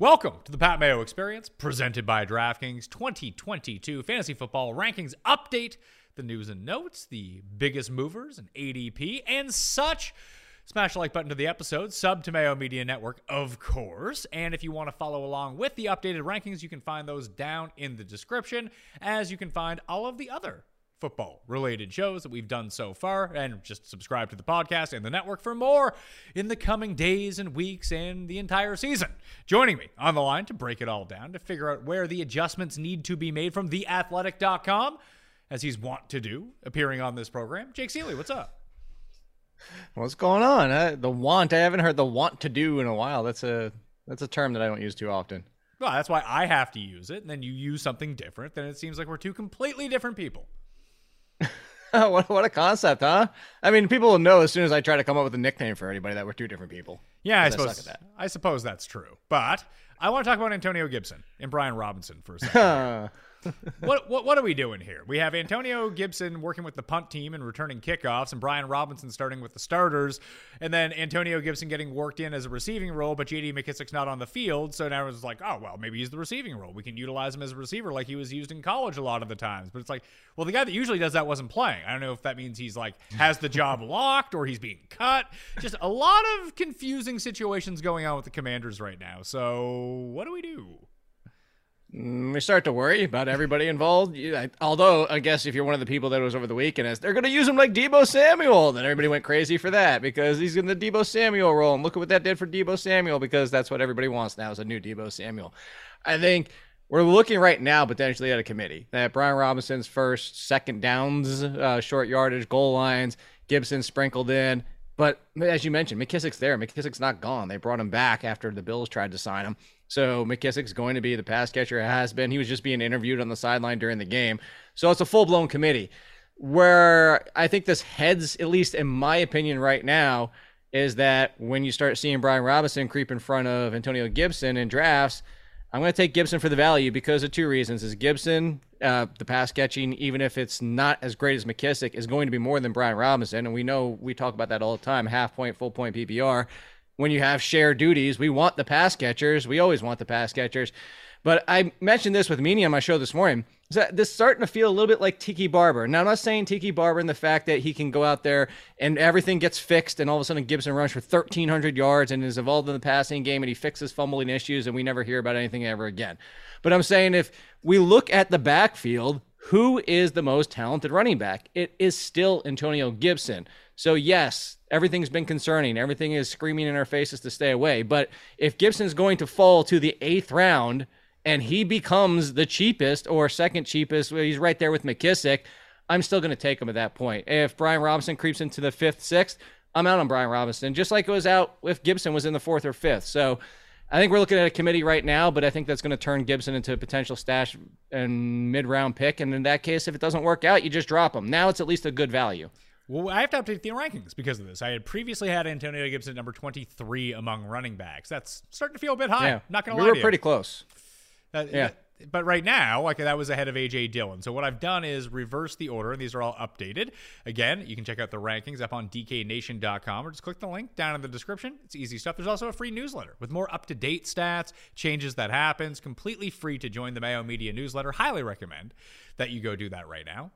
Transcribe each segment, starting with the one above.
Welcome to the Pat Mayo Experience, presented by DraftKings 2022 Fantasy Football Rankings Update. The news and notes, the biggest movers and ADP, and such. Smash the like button to the episode, sub to Mayo Media Network, of course. And if you want to follow along with the updated rankings, you can find those down in the description, as you can find all of the other football related shows that we've done so far and just subscribe to the podcast and the network for more in the coming days and weeks and the entire season. Joining me on the line to break it all down to figure out where the adjustments need to be made from theathletic.com as he's wont to do appearing on this program. Jake Ciely, what's up? What's going on? Uh, the want. I haven't heard the want to do in a while. That's a that's a term that I don't use too often. Well, that's why I have to use it, and then you use something different. Then it seems like we're two completely different people. Oh, what what a concept, huh? I mean, people will know as soon as I try to come up with a nickname for anybody that we're two different people. Yeah, I suppose at I suppose that's true. But I want to talk about Antonio Gibson and Brian Robinson for a second. what, what what are we doing here? We have Antonio Gibson working with the punt team and returning kickoffs, and Brian Robinson starting with the starters, and then Antonio Gibson getting worked in as a receiving role, but J.D. McKissic's not on the field, so now it's like, oh well, maybe he's the receiving role. We can utilize him as a receiver like he was used in college a lot of the times. But it's like, well, the guy that usually does that wasn't playing. I don't know if that means he's like has the job locked or he's being cut. Just a lot of confusing situations going on with the Commanders right now. So what do we do? Mm, we start to worry about everybody involved. I- Although, I guess if you're one of the people that was over the weekend, as they're going to use him like Deebo Samuel, then everybody went crazy for that because he's in the Deebo Samuel role. And look at what that did for Deebo Samuel because that's what everybody wants now is a new Deebo Samuel. I think we're looking right now potentially at a committee that Brian Robinson's first, second downs, uh, short yardage, goal lines, Gibson sprinkled in. But as you mentioned, McKissic's there. McKissic's not gone. They brought him back after the Bills tried to sign him. So McKissic's going to be the pass catcher. Has been. He was just being interviewed on the sideline during the game. So it's a full blown committee. Where I think this heads, at least in my opinion, right now, is that when you start seeing Brian Robinson creep in front of Antonio Gibson in drafts, I'm going to take Gibson for the value because of two reasons. Is Gibson, uh, the pass catching, even if it's not as great as McKissic, is going to be more than Brian Robinson. And we know we talk about that all the time half point, full point PPR. When you have shared duties, we want the pass catchers. We always want the pass catchers. But I mentioned this with Meaney on my show this morning. That this is starting to feel a little bit like Tiki Barber. Now, I'm not saying Tiki Barber in the fact that he can go out there and everything gets fixed, and all of a sudden Gibson runs for 1,300 yards and is involved in the passing game, and he fixes fumbling issues, and we never hear about anything ever again. But I'm saying if we look at the backfield, who is the most talented running back? It is still Antonio Gibson. So, yes, everything's been concerning. Everything is screaming in our faces to stay away. But if Gibson's going to fall to the eighth round and he becomes the cheapest or second cheapest, he's right there with McKissic. I'm still going to take him at that point. If Brian Robinson creeps into the fifth, sixth, I'm out on Brian Robinson, just like it was out if Gibson was in the fourth or fifth. So I think we're looking at a committee right now, but I think that's going to turn Gibson into a potential stash and mid round pick. And in that case, if it doesn't work out, you just drop him. Now it's at least a good value. Well, I have to update the rankings because of this. I had previously had Antonio Gibson number 23 among running backs. That's starting to feel a bit high. Yeah. Not going we to lie were to you. pretty close. Uh, Yeah. But right now, like that was ahead of AJ Dillon. So what I've done is reverse the order, and these are all updated. Again, you can check out the rankings up on DKNation.com or just click the link down in the description. It's easy stuff. There's also a free newsletter with more up to date stats, changes that happens, completely free to join the Mayo Media newsletter. Highly recommend that you go do that right now.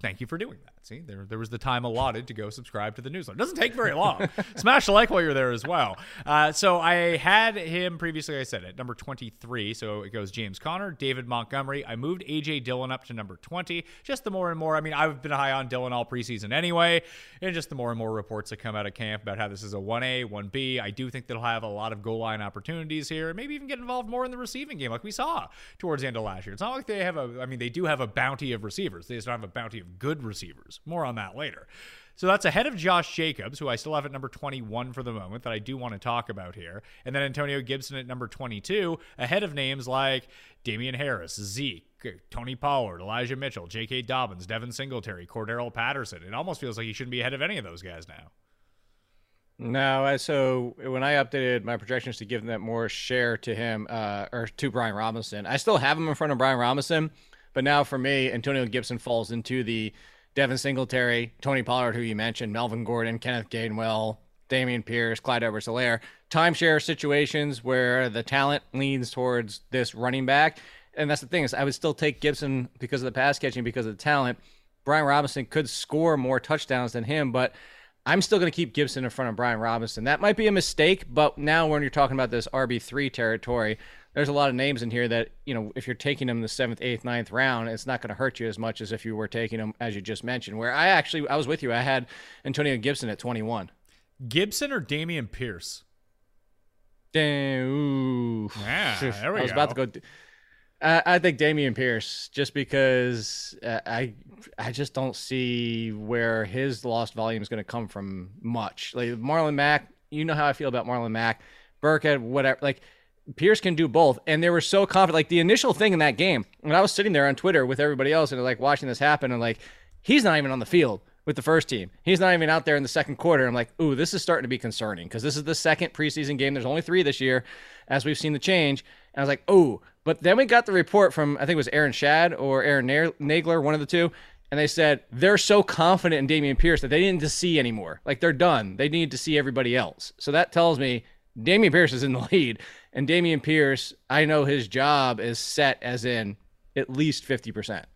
Thank you for doing that. See, there, there was the time allotted to go subscribe to the newsletter. It doesn't take very long. Smash the like while you're there as well. Uh, so I had him previously, I said, at number 23. So it goes James Conner, David Montgomery. I moved A.J. Dillon up to number 20. Just the more and more, I mean, I've been high on Dillon all preseason anyway. And just the more and more reports that come out of camp about how this is a 1A, 1B. I do think they'll have a lot of goal line opportunities here and maybe even get involved more in the receiving game like we saw towards the end of last year. It's not like they have a, I mean, they do have a bounty of receivers. They just don't have a bounty of good receivers. More on that later. So that's ahead of Josh Jacobs, who I still have at number 21 for the moment, that I do want to talk about here. And then Antonio Gibson at number 22, ahead of names like Damien Harris, Zeke, Tony Pollard, Elijah Mitchell, J.K. Dobbins, Devin Singletary, Cordarrelle Patterson. It almost feels like he shouldn't be ahead of any of those guys now. No, so when I updated my projections to give that more share to him uh, or to Brian Robinson, I still have him in front of Brian Robinson, but now for me, Antonio Gibson falls into the Devin Singletary, Tony Pollard, who you mentioned, Melvin Gordon, Kenneth Gainwell, Dameon Pierce, Clyde Edwards Helaire, timeshare situations where the talent leans towards this running back. And that's the thing is I would still take Gibson because of the pass catching, because of the talent. Brian Robinson could score more touchdowns than him, but I'm still going to keep Gibson in front of Brian Robinson. That might be a mistake, but now when you're talking about this RB3 territory, there's a lot of names in here that, you know, if you're taking them the seventh, eighth, ninth round, it's not going to hurt you as much as if you were taking them, as you just mentioned, where I actually, I was with you. I had Antonio Gibson at 21. Gibson or Dameon Pierce? Damn, ooh. Yeah, there we I was about to go. go. I, I think Dameon Pierce, just because uh, I I just don't see where his lost volume is going to come from much. Like Marlon Mack, you know how I feel about Marlon Mack, Burkhead, whatever. Like Pierce can do both, and they were so confident. Like the initial thing in that game, when I was sitting there on Twitter with everybody else and like watching this happen, and like he's not even on the field with the first team. He's not even out there in the second quarter. I'm like, ooh, this is starting to be concerning because this is the second preseason game. There's only three this year, as we've seen the change. And I was like, oh, but then we got the report from I think it was Aaron Shad or Aaron Nagler, one of the two, and they said they're so confident in Dameon Pierce that they didn't see anymore. Like they're done. They need to see everybody else. So that tells me Dameon Pierce is in the lead, and Dameon Pierce, I know his job is set as in at least fifty percent.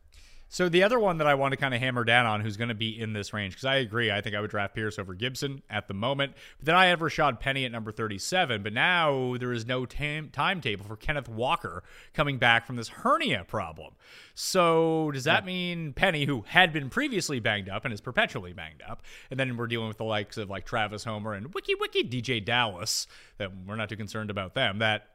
So the other one that I want to kind of hammer down on, who's going to be in this range, because I agree, I think I would draft Pierce over Gibson at the moment. But then I have Rashaad Penny at number 37. But now there is no tam- timetable for Kenneth Walker coming back from this hernia problem. So does that mean Penny, who had been previously banged up and is perpetually banged up, and then we're dealing with the likes of like Travis Homer and Wiki Wiki DJ Dallas, that we're not too concerned about them, that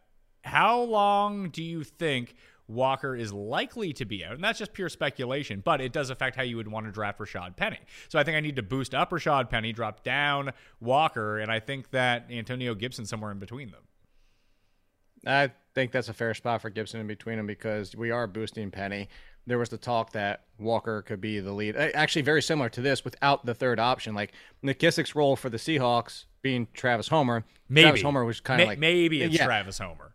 how long do you think Walker is likely to be out? And that's just pure speculation, but it does affect how you would want to draft Rashaad Penny. So I think I need to boost up Rashaad Penny, drop down Walker, and I think that Antonio Gibson somewhere in between them. I think that's a fair spot for Gibson in between them because we are boosting Penny. There was the talk that Walker could be the lead. Actually, very similar to this without the third option. Like McKissic's role for the Seahawks being Travis Homer. Maybe Travis Homer was kind of like maybe it's yeah. Travis Homer.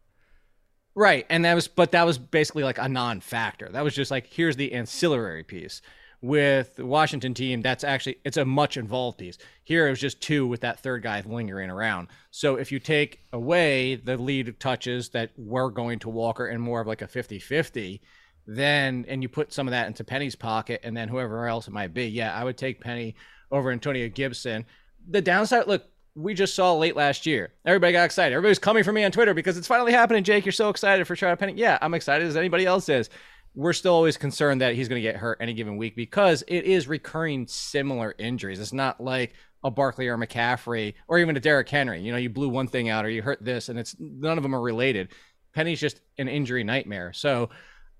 Right. And that was, but that was basically like a non factor. That was just like, here's the ancillary piece. With the Washington team, that's actually, it's a much involved piece. Here it was just two with that third guy lingering around. So if you take away the lead touches that were going to Walker and more of like a 50 50, then, and you put some of that into Penny's pocket and then whoever else it might be, yeah, I would take Penny over Antonio Gibson. The downside, look, we just saw late last year. Everybody got excited. Everybody's coming for me on Twitter because it's finally happening. Jake, you're so excited for Charlotte Penny. Yeah, I'm excited as anybody else is. We're still always concerned that he's going to get hurt any given week because it is recurring similar injuries. It's not like a Barkley or McCaffrey or even a Derrick Henry. You know, you blew one thing out or you hurt this, and it's none of them are related. Penny's just an injury nightmare. So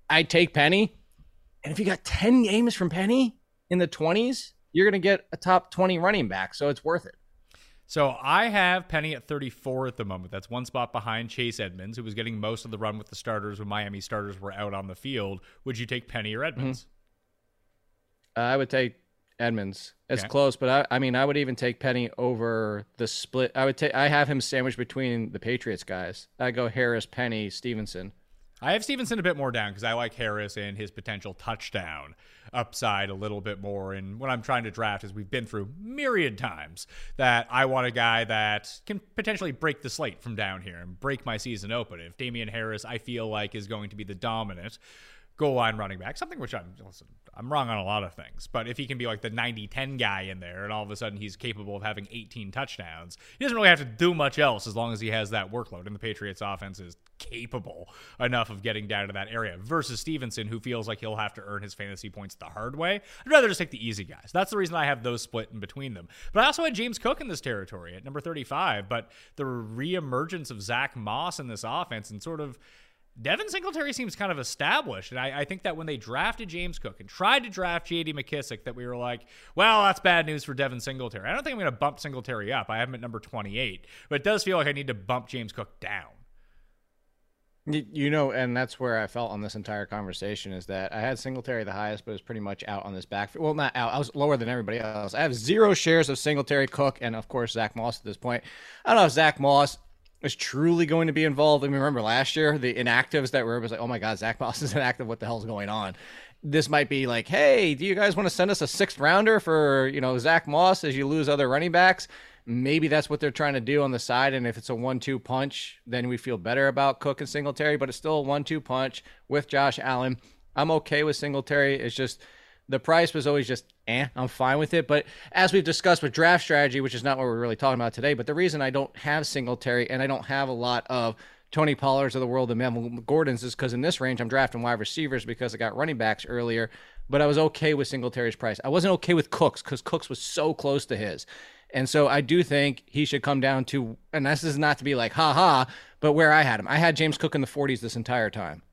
I take Penny. And if you got 10 games from Penny in the 20s, you're going to get a top 20 running back. So it's worth it. So I have Penny at 34 at the moment. That's one spot behind Chase Edmonds, who was getting most of the run with the starters when Miami starters were out on the field. Would you take Penny or Edmonds? Uh, I would take Edmonds. It's Okay. close, but I, I mean, I would even take Penny over the split. I would take. I have him sandwiched between the Patriots guys. I go Harris, Penny, Stevenson. I have Stevenson a bit more down because I like Harris and his potential touchdown upside a little bit more. And what I'm trying to draft is we've been through myriad times that I want a guy that can potentially break the slate from down here and break my season open. If Damien Harris, I feel like, is going to be the dominant goal line running back, something which I'm listen, I'm wrong on a lot of things, but if he can be like the 90-10 guy in there and all of a sudden he's capable of having 18 touchdowns, he doesn't really have to do much else as long as he has that workload and the Patriots offense is capable enough of getting down to that area versus Stevenson who feels like he'll have to earn his fantasy points the hard way. I'd rather just take the easy guys. That's the reason I have those split in between them. But I also had James Cook in this territory at number 35, but the reemergence of Zach Moss in this offense and sort of Devin Singletary seems kind of established. And I, I, think that when they drafted James Cook and tried to draft JD McKissic, that we were like, well, that's bad news for Devin Singletary. I don't think I'm going to bump Singletary up. I have him at number 28, but it does feel like I need to bump James Cook down. You, know, and that's where I felt on this entire conversation is that I had Singletary the highest, but was pretty much out on this back. Well, not out. I was lower than everybody else. I have zero shares of Singletary, Cook, and of course Zach Moss at this point. I don't know if Zach Moss is truly going to be involved. I mean, remember last year the inactives that were was like, oh my god, Zach Moss is inactive. What the hell's going on? This might be like, hey, do you guys want to send us a sixth rounder for you know Zach Moss as you lose other running backs? Maybe that's what they're trying to do on the side. And if it's a one-two punch, then we feel better about Cook and Singletary. But it's still a one-two punch with Josh Allen. I'm okay with Singletary. It's just the price was always just eh, I'm fine with it. But as we've discussed with draft strategy, which is not what we're really talking about today, but the reason I don't have Singletary and I don't have a lot of Tony Pollards of the world and Melvin Gordon's is because in this range I'm drafting wide receivers because I got running backs earlier. But I was okay with Singletary's price. I wasn't okay with Cooks because Cooks was so close to his. And so I do think he should come down to, and this is not to be like, ha ha, but where I had him. I had James Cook in the 40s this entire time.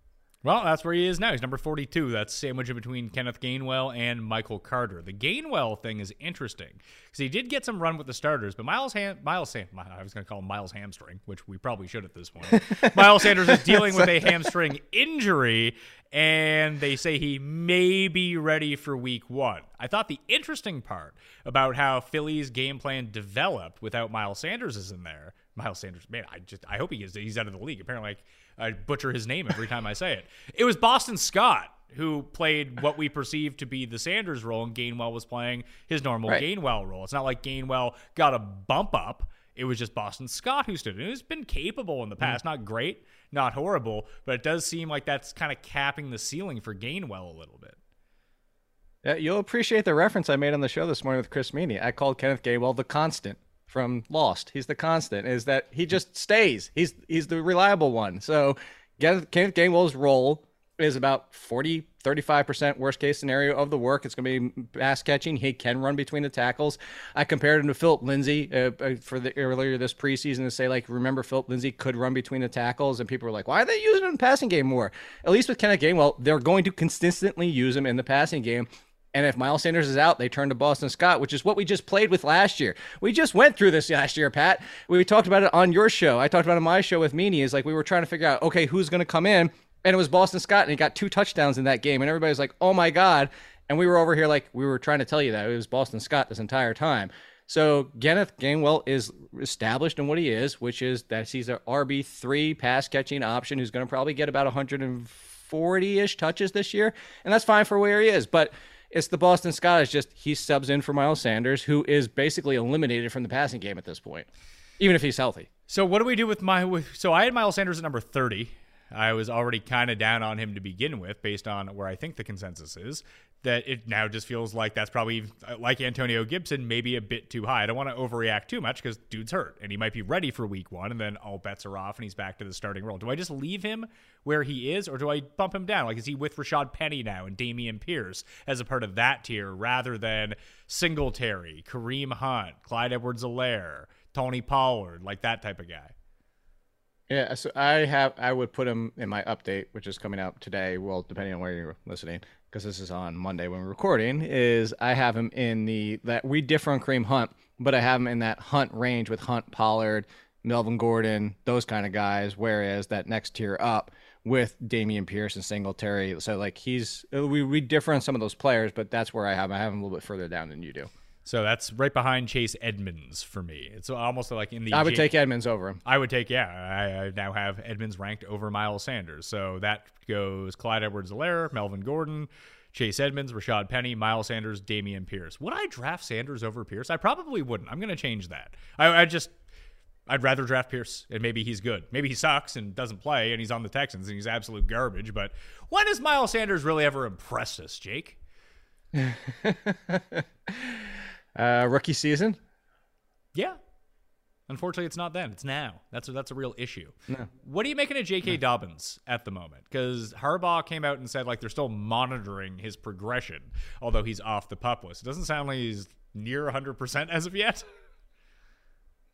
Well, that's where he is now. He's number 42. That's sandwiched between Kenneth Gainwell and Michael Carter. The Gainwell thing is interesting because he did get some run with the starters, but Miles Ham- Miles Sam- I was going to call him Miles Hamstring, which we probably should at this point. Miles Sanders is dealing with a hamstring injury, and they say he may be ready for week one. I thought the interesting part about how Philly's game plan developed without Miles Sanders is in there. Miles Sanders, man, I just I hope he is he's out of the league. Apparently, like I butcher his name every time I say it. It was Boston Scott who played what we perceive to be the Sanders role, and Gainwell was playing his normal Right. Gainwell role. It's not like Gainwell got a bump up. It was just Boston Scott who stood. And he's been capable in the past, mm-hmm. not great, not horrible, but it does seem like that's kind of capping the ceiling for Gainwell a little bit. Yeah, you'll appreciate the reference I made on the show this morning with Chris Meaney. I called Kenneth Gainwell the constant from Lost. He's the constant. Is that he just stays? He's he's the reliable one. So Kenneth Gainwell's role is about 40 35% worst case scenario of the work it's going to be pass catching he can run between the tackles i compared him to phillip lindsay uh, uh, for the earlier this preseason to say like remember phillip lindsay could run between the tackles and people were like why are they using him in the passing game more at least with kenneth gainwell they're going to consistently use him in the passing game and if Miles Sanders is out, they turn to Boston Scott, which is what we just played with last year. We just went through this last year, Pat. We talked about it on your show. I talked about it on my show with Meaney. Is like we were trying to figure out, okay, who's going to come in, and it was Boston Scott, and he got two touchdowns in that game, and everybody's like, oh my god. And we were over here like we were trying to tell you that it was Boston Scott this entire time. So Kenneth Gainwell is established in what he is, which is that he's an RB three pass catching option who's going to probably get about 140 ish touches this year, and that's fine for where he is. But it's the Boston Scott is just he subs in for Miles Sanders, who is basically eliminated from the passing game at this point, even if he's healthy. So what do we do with my? So I had Miles Sanders at number thirty. I was already kind of down on him to begin with, based on where I think the consensus is. That it now just feels like that's probably uh, like Antonio Gibson, maybe a bit too high. I don't want to overreact too much because dude's hurt and he might be ready for week one, and then all bets are off and he's back to the starting role. Do I just leave him where he is, or do I bump him down? Like, is he with Rashaad Penny now and Dameon Pierce as a part of that tier rather than Singletary, Kareem Hunt, Clyde Edwards Helaire, Tony Pollard, like that type of guy? Yeah, so I have I would put him in my update, which is coming out today. Well, depending on where you're listening, because this is on Monday when we're recording, is I have him in the that we differ on Kareem Hunt, but I have him in that Hunt range with Hunt, Pollard, Melvin Gordon, those kind of guys. Whereas that next tier up with Dameon Pierce and Singletary, so like he's we we differ on some of those players, but that's where I have him. I have him a little bit further down than you do. So that's right behind Chase Edmonds for me. It's almost like in the. I would J- take Edmonds over him. I would take, yeah. I, I now have Edmonds ranked over Miles Sanders. So that goes Clyde Edwards Helaire, Melvin Gordon, Chase Edmonds, Rashaad Penny, Miles Sanders, Dameon Pierce. Would I draft Sanders over Pierce? I probably wouldn't. I'm going to change that. I, I just. I'd rather draft Pierce, and maybe he's good. Maybe he sucks and doesn't play, and he's on the Texans, and he's absolute garbage. But when has Miles Sanders really ever impressed us, Jake? Uh, rookie season. Yeah. Unfortunately, it's not then. It's now. That's a, that's a real issue. What are you making of J.K. Dobbins at the moment? Because Harbaugh came out and said like they're still monitoring his progression, although he's off the pup list. It doesn't sound like he's near 100% as of yet.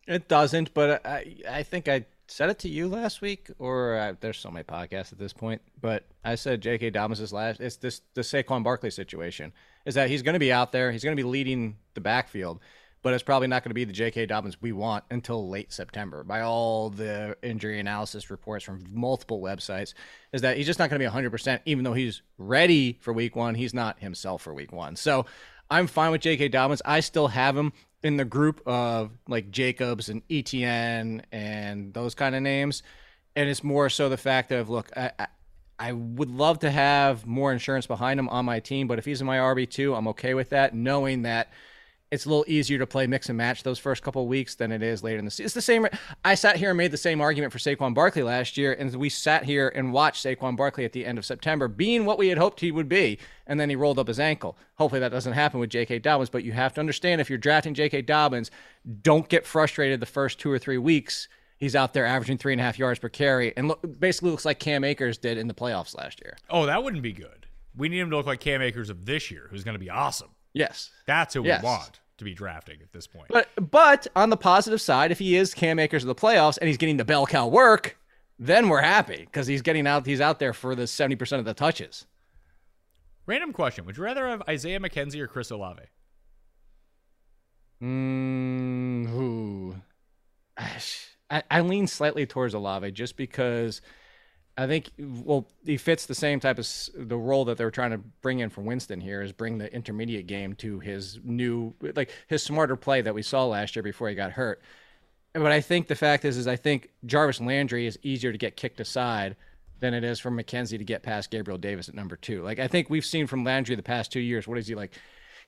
It doesn't, but I I think I said it to you last week, or uh, there's so many podcasts at this point. But I said J.K. Dobbins is last. It's this the Saquon Barkley situation is that he's going to be out there. He's going to be leading the backfield, but it's probably not going to be the J.K. Dobbins we want until late September. By all the injury analysis reports from multiple websites, is that he's just not going to be 100. percent Even though he's ready for Week One, he's not himself for Week One. So I'm fine with J.K. Dobbins. I still have him in the group of like Jacobs and ETN and those kind of names. And it's more so the fact of look, I, I, I would love to have more insurance behind him on my team, but if he's in my RB two, I'm okay with that, knowing that it's a little easier to play mix and match those first couple weeks than it is later in the season. It's the same. I sat here and made the same argument for Saquon Barkley last year, and we sat here and watched Saquon Barkley at the end of September being what we had hoped he would be, and then he rolled up his ankle. Hopefully that doesn't happen with J.K. Dobbins, but you have to understand if you're drafting J.K. Dobbins, don't get frustrated the first two or three weeks. He's out there averaging three and a half yards per carry, and look, basically looks like Cam Akers did in the playoffs last year. Oh, that wouldn't be good. We need him to look like Cam Akers of this year, who's going to be awesome. Yes, That's who Yes. we want to be drafting at this point. But but on the positive side, if he is Cam Akers of the playoffs and he's getting the bell cow work, then we're happy because he's getting out. He's out there for the seventy percent of the touches. Random question: Would you rather have Isaiah McKenzie or Chris Olave? Mm, who? I, I lean slightly towards Olave just because I think well he fits the same type of the role that they're trying to bring in for Winston here is bring the intermediate game to his new like his smarter play that we saw last year before he got hurt. But I think the fact is is I think Jarvis Landry is easier to get kicked aside than it is for McKenzie to get past Gabriel Davis at number two. Like I think we've seen from Landry the past two years. What is he like?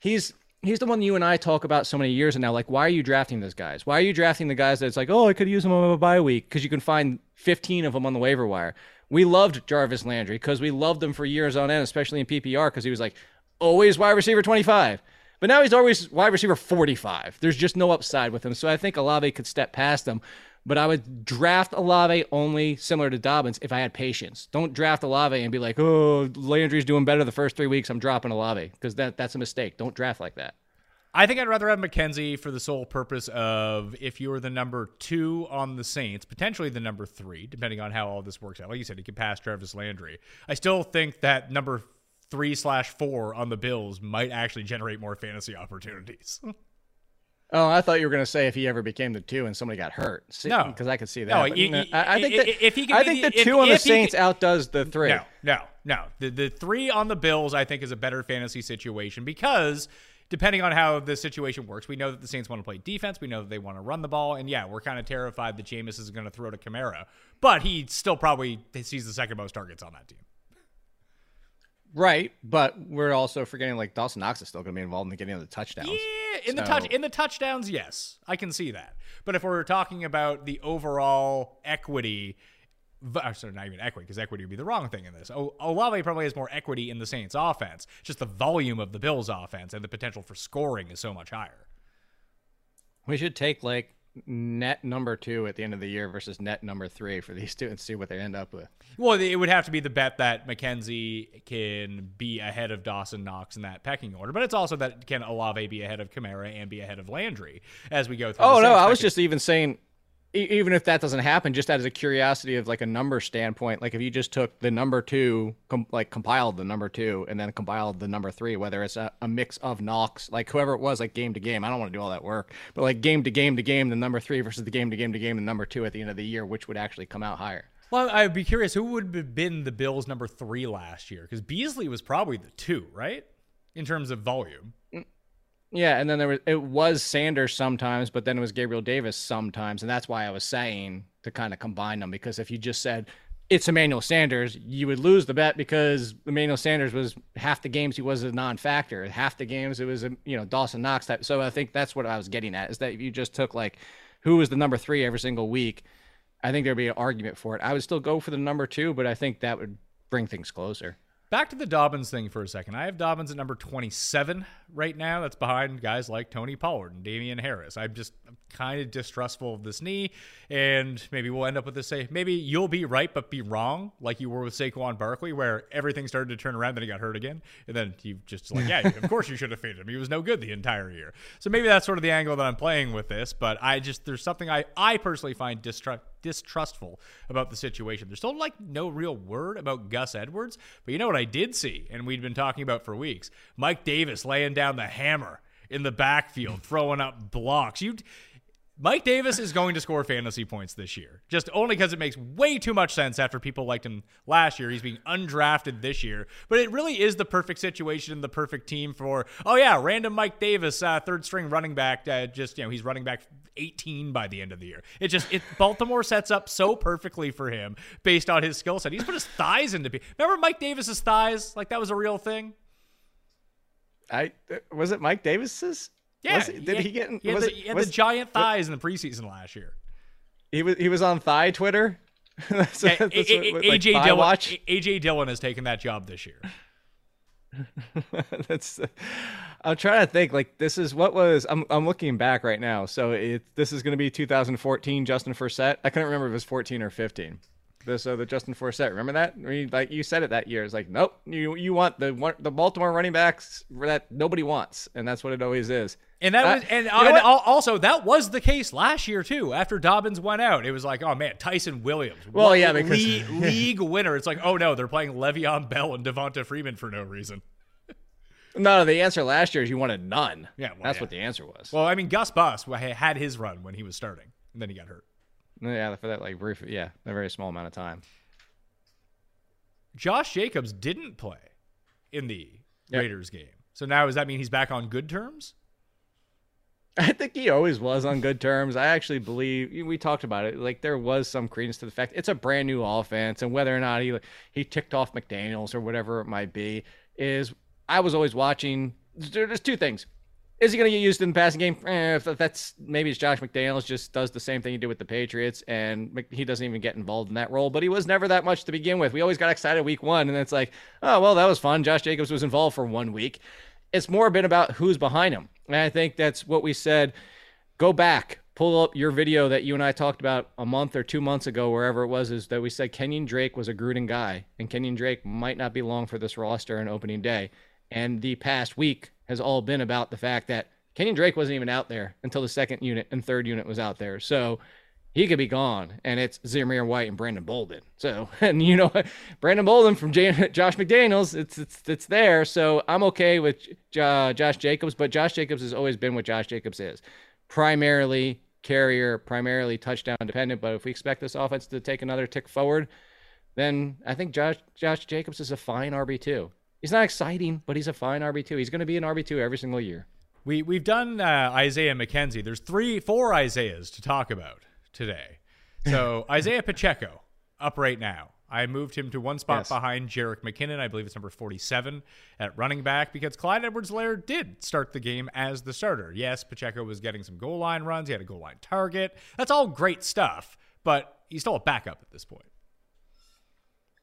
He's he's the one you and I talk about so many years and now. Like, why are you drafting those guys? Why are you drafting the guys that's like, oh, I could use them on a bye week because you can find 15 of them on the waiver wire. We loved Jarvis Landry because we loved him for years on end, especially in PPR because he was like always wide receiver 25. But now he's always wide receiver 45. There's just no upside with him. So I think Olave could step past him. But I would draft Olave only similar to Dobbins if I had patience. Don't draft Olave and be like, oh, Landry's doing better the first three weeks. I'm dropping Olave because that, that's a mistake. Don't draft like that. I think I'd rather have McKenzie for the sole purpose of if you're the number two on the Saints, potentially the number three, depending on how all this works out. Like you said, he could pass Travis Landry. I still think that number three slash four on the Bills might actually generate more fantasy opportunities. Oh, I thought you were going to say if he ever became the two and somebody got hurt. See, No. because I could see that. No, But y- no, y- I, I think that if he I think the- the if- two on the if he Saints could- outdoes the three. No, no, no. The the three on the Bills, I think, is a better fantasy situation because depending on how the situation works, we know that the Saints want to play defense. We know that they want to run the ball, and yeah, we're kind of terrified that Jameis is going to throw to Kamara, but he still probably sees the second most targets on that team. Right, but we're also forgetting like Dawson Knox is still going to be involved in the getting of the touchdowns. Yeah, in the touch in the touchdowns, yes, I can see that. But if we're talking about the overall equity, uh, sorry, not even equity, because equity would be the wrong thing in this. O- Olave probably has more equity in the Saints' offense. Just the volume of the Bills' offense and the potential for scoring is so much higher. We should take like net number two at the end of the year versus net number three for these two and see what they end up with. Well, it would have to be the bet that McKenzie can be ahead of Dawson Knox in that pecking order, but it's also that can Olave be ahead of Kamara and be ahead of Landry as we go through. Oh no, I was just even saying even if that doesn't happen, just as a curiosity of like a number standpoint, like if you just took the number two, com- like compiled the number two, and then compiled the number three, whether it's a, a mix of Knox, like whoever it was, like game to game. I don't want to do all that work, but like game to game to game, the number three versus the game to game to game, the number two at the end of the year, which would actually come out higher. Well, I'd be curious who would have been the Bills' number three last year because Beasley was probably the two, right? In terms of volume. Yeah, and then there was it was Sanders sometimes, but then it was Gabriel Davis sometimes, and that's why I was saying to kind of combine them because if you just said it's Emmanuel Sanders, you would lose the bet because Emmanuel Sanders was half the games he was a non-factor, half the games it was a you know Dawson Knox type. So I think that's what I was getting at is that if you just took like who was the number three every single week, I think there'd be an argument for it. I would still go for the number two, but I think that would bring things closer. Back to the Dobbins thing for a second. I have Dobbins at number 27 right now. That's behind guys like Tony Pollard and Damien Harris. I'm just kind of distrustful of this knee, and maybe we'll end up with this say, maybe you'll be right but be wrong, like you were with Saquon Barkley, where everything started to turn around, then he got hurt again, and then you just like, yeah, of course you should have faded him. He was no good the entire year. So maybe that's sort of the angle that I'm playing with this, but I just there's something I I personally find distrust distrustful about the situation. There's still like no real word about Gus Edwards, but you know what I did see, and we'd been talking about for weeks: Mike Davis laying down the hammer in the backfield, throwing up blocks. You. Mike Davis is going to score fantasy points this year, just only because it makes way too much sense after people liked him last year. He's being undrafted this year, but it really is the perfect situation, and the perfect team for, oh, yeah, random Mike Davis, uh, third string running back. Uh, just, you know, he's running back 18 by the end of the year. It just, it, Baltimore sets up so perfectly for him based on his skill set. He's put his thighs into people. Remember Mike Davis's thighs? Like that was a real thing? I was it Mike Davis's? Yeah, Was he, did he, get? He had, was the, it, he had was, the giant thighs in the preseason last year. He was he was on thigh Twitter. that's, A- that's A- what- A- like AJ Dillon. watch. AJ Dillon has taken that job this year. that's. Uh, I'm trying to think. Like this is what was. I'm I'm looking back right now. So it this is going to be 2014 Justin Forsett. I couldn't remember if it was 14 or 15. The, so the Justin Forsett. Remember that? I mean, like you said it that year. It's like nope. You you want the the Baltimore running backs that nobody wants, and that's what it always is. And that Uh, was, and, know and also that was the case last year too. After Dobbins went out, it was like, oh man, Ty'Son Williams. Well, yeah, because- league, league winner. It's like, oh no, they're playing Le'Veon Bell and Devonta Freeman for no reason. No, the answer last year is you wanted none. Yeah, well, that's yeah. what the answer was. Well, I mean, Gus Bus had his run when he was starting, and then he got hurt. Yeah, for that like brief, yeah, a very small amount of time. Josh Jacobs didn't play in the Yep. Raiders game. So now does that mean he's back on good terms? I think he always was on good terms. I actually believe we talked about it. Like there was some credence to the fact it's a brand new offense, and whether or not he he ticked off McDaniels or whatever it might be, is I was always watching. There's two things. Is he going to get used in the passing game? Eh, that's maybe it's Josh McDaniels just does the same thing he did with the Patriots, and he doesn't even get involved in that role. But he was never that much to begin with. We always got excited week one, and it's like, oh well, that was fun. Josh Jacobs was involved for one week. It's more been about who's behind him, and I think that's what we said. Go back, pull up your video that you and I talked about a month or two months ago, wherever it was, is that we said Kenyon Drake was a Gruden guy, and Kenyon Drake might not be long for this roster on opening day. And the past week has all been about the fact that Kenyon Drake wasn't even out there until the second unit and third unit was out there. So he could be gone, and it's Zamir White and Brandon Bolden. So, and you know, Brandon Bolden from J- Josh McDaniels, it's it's it's there. So I'm okay with Josh Jacobs, but Josh Jacobs has always been what Josh Jacobs is, primarily carrier, primarily touchdown dependent. But if we expect this offense to take another tick forward, then I think Josh Josh Jacobs is a fine RB two. He's not exciting, but he's a fine RB two. He's going to be an RB two every single year. We we've done uh, Isaiah McKenzie. There's three, four Isaiahs to talk about today. So Isaiah Pacheco up right now. I moved him to one spot Yes. behind Jerick McKinnon. I believe it's number 47 at running back because Clyde Edwards Lair did start the game as the starter. Yes, Pacheco was getting some goal line runs. He had a goal line target. That's all great stuff, but he's still a backup at this point.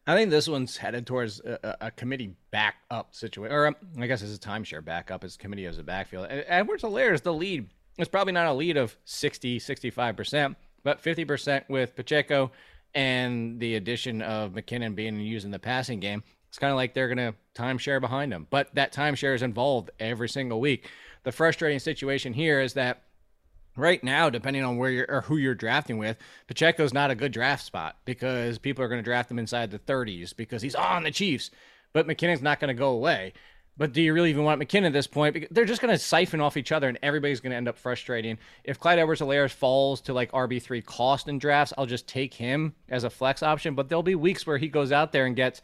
I think this one's headed towards a, a, committee backup situation, or um, I guess it's a timeshare backup as committee as a backfield. Edwards Helaire is the lead. It's probably not a lead of 60, 65%, but 50% with Pacheco and the addition of McKinnon being used in the passing game. It's kind of like they're going to timeshare behind him, but that timeshare is involved every single week. The frustrating situation here is that right now, depending on where you're or who you're drafting with, Pacheco's not a good draft spot because people are going to draft him inside the 30s because he's on the Chiefs. But McKinnon's not going to go away. But do you really even want McKinnon at this point? Because they're just going to siphon off each other, and everybody's going to end up frustrating. If Clyde Edwards-Helaire falls to like RB three cost in drafts, I'll just take him as a flex option. But there'll be weeks where he goes out there and gets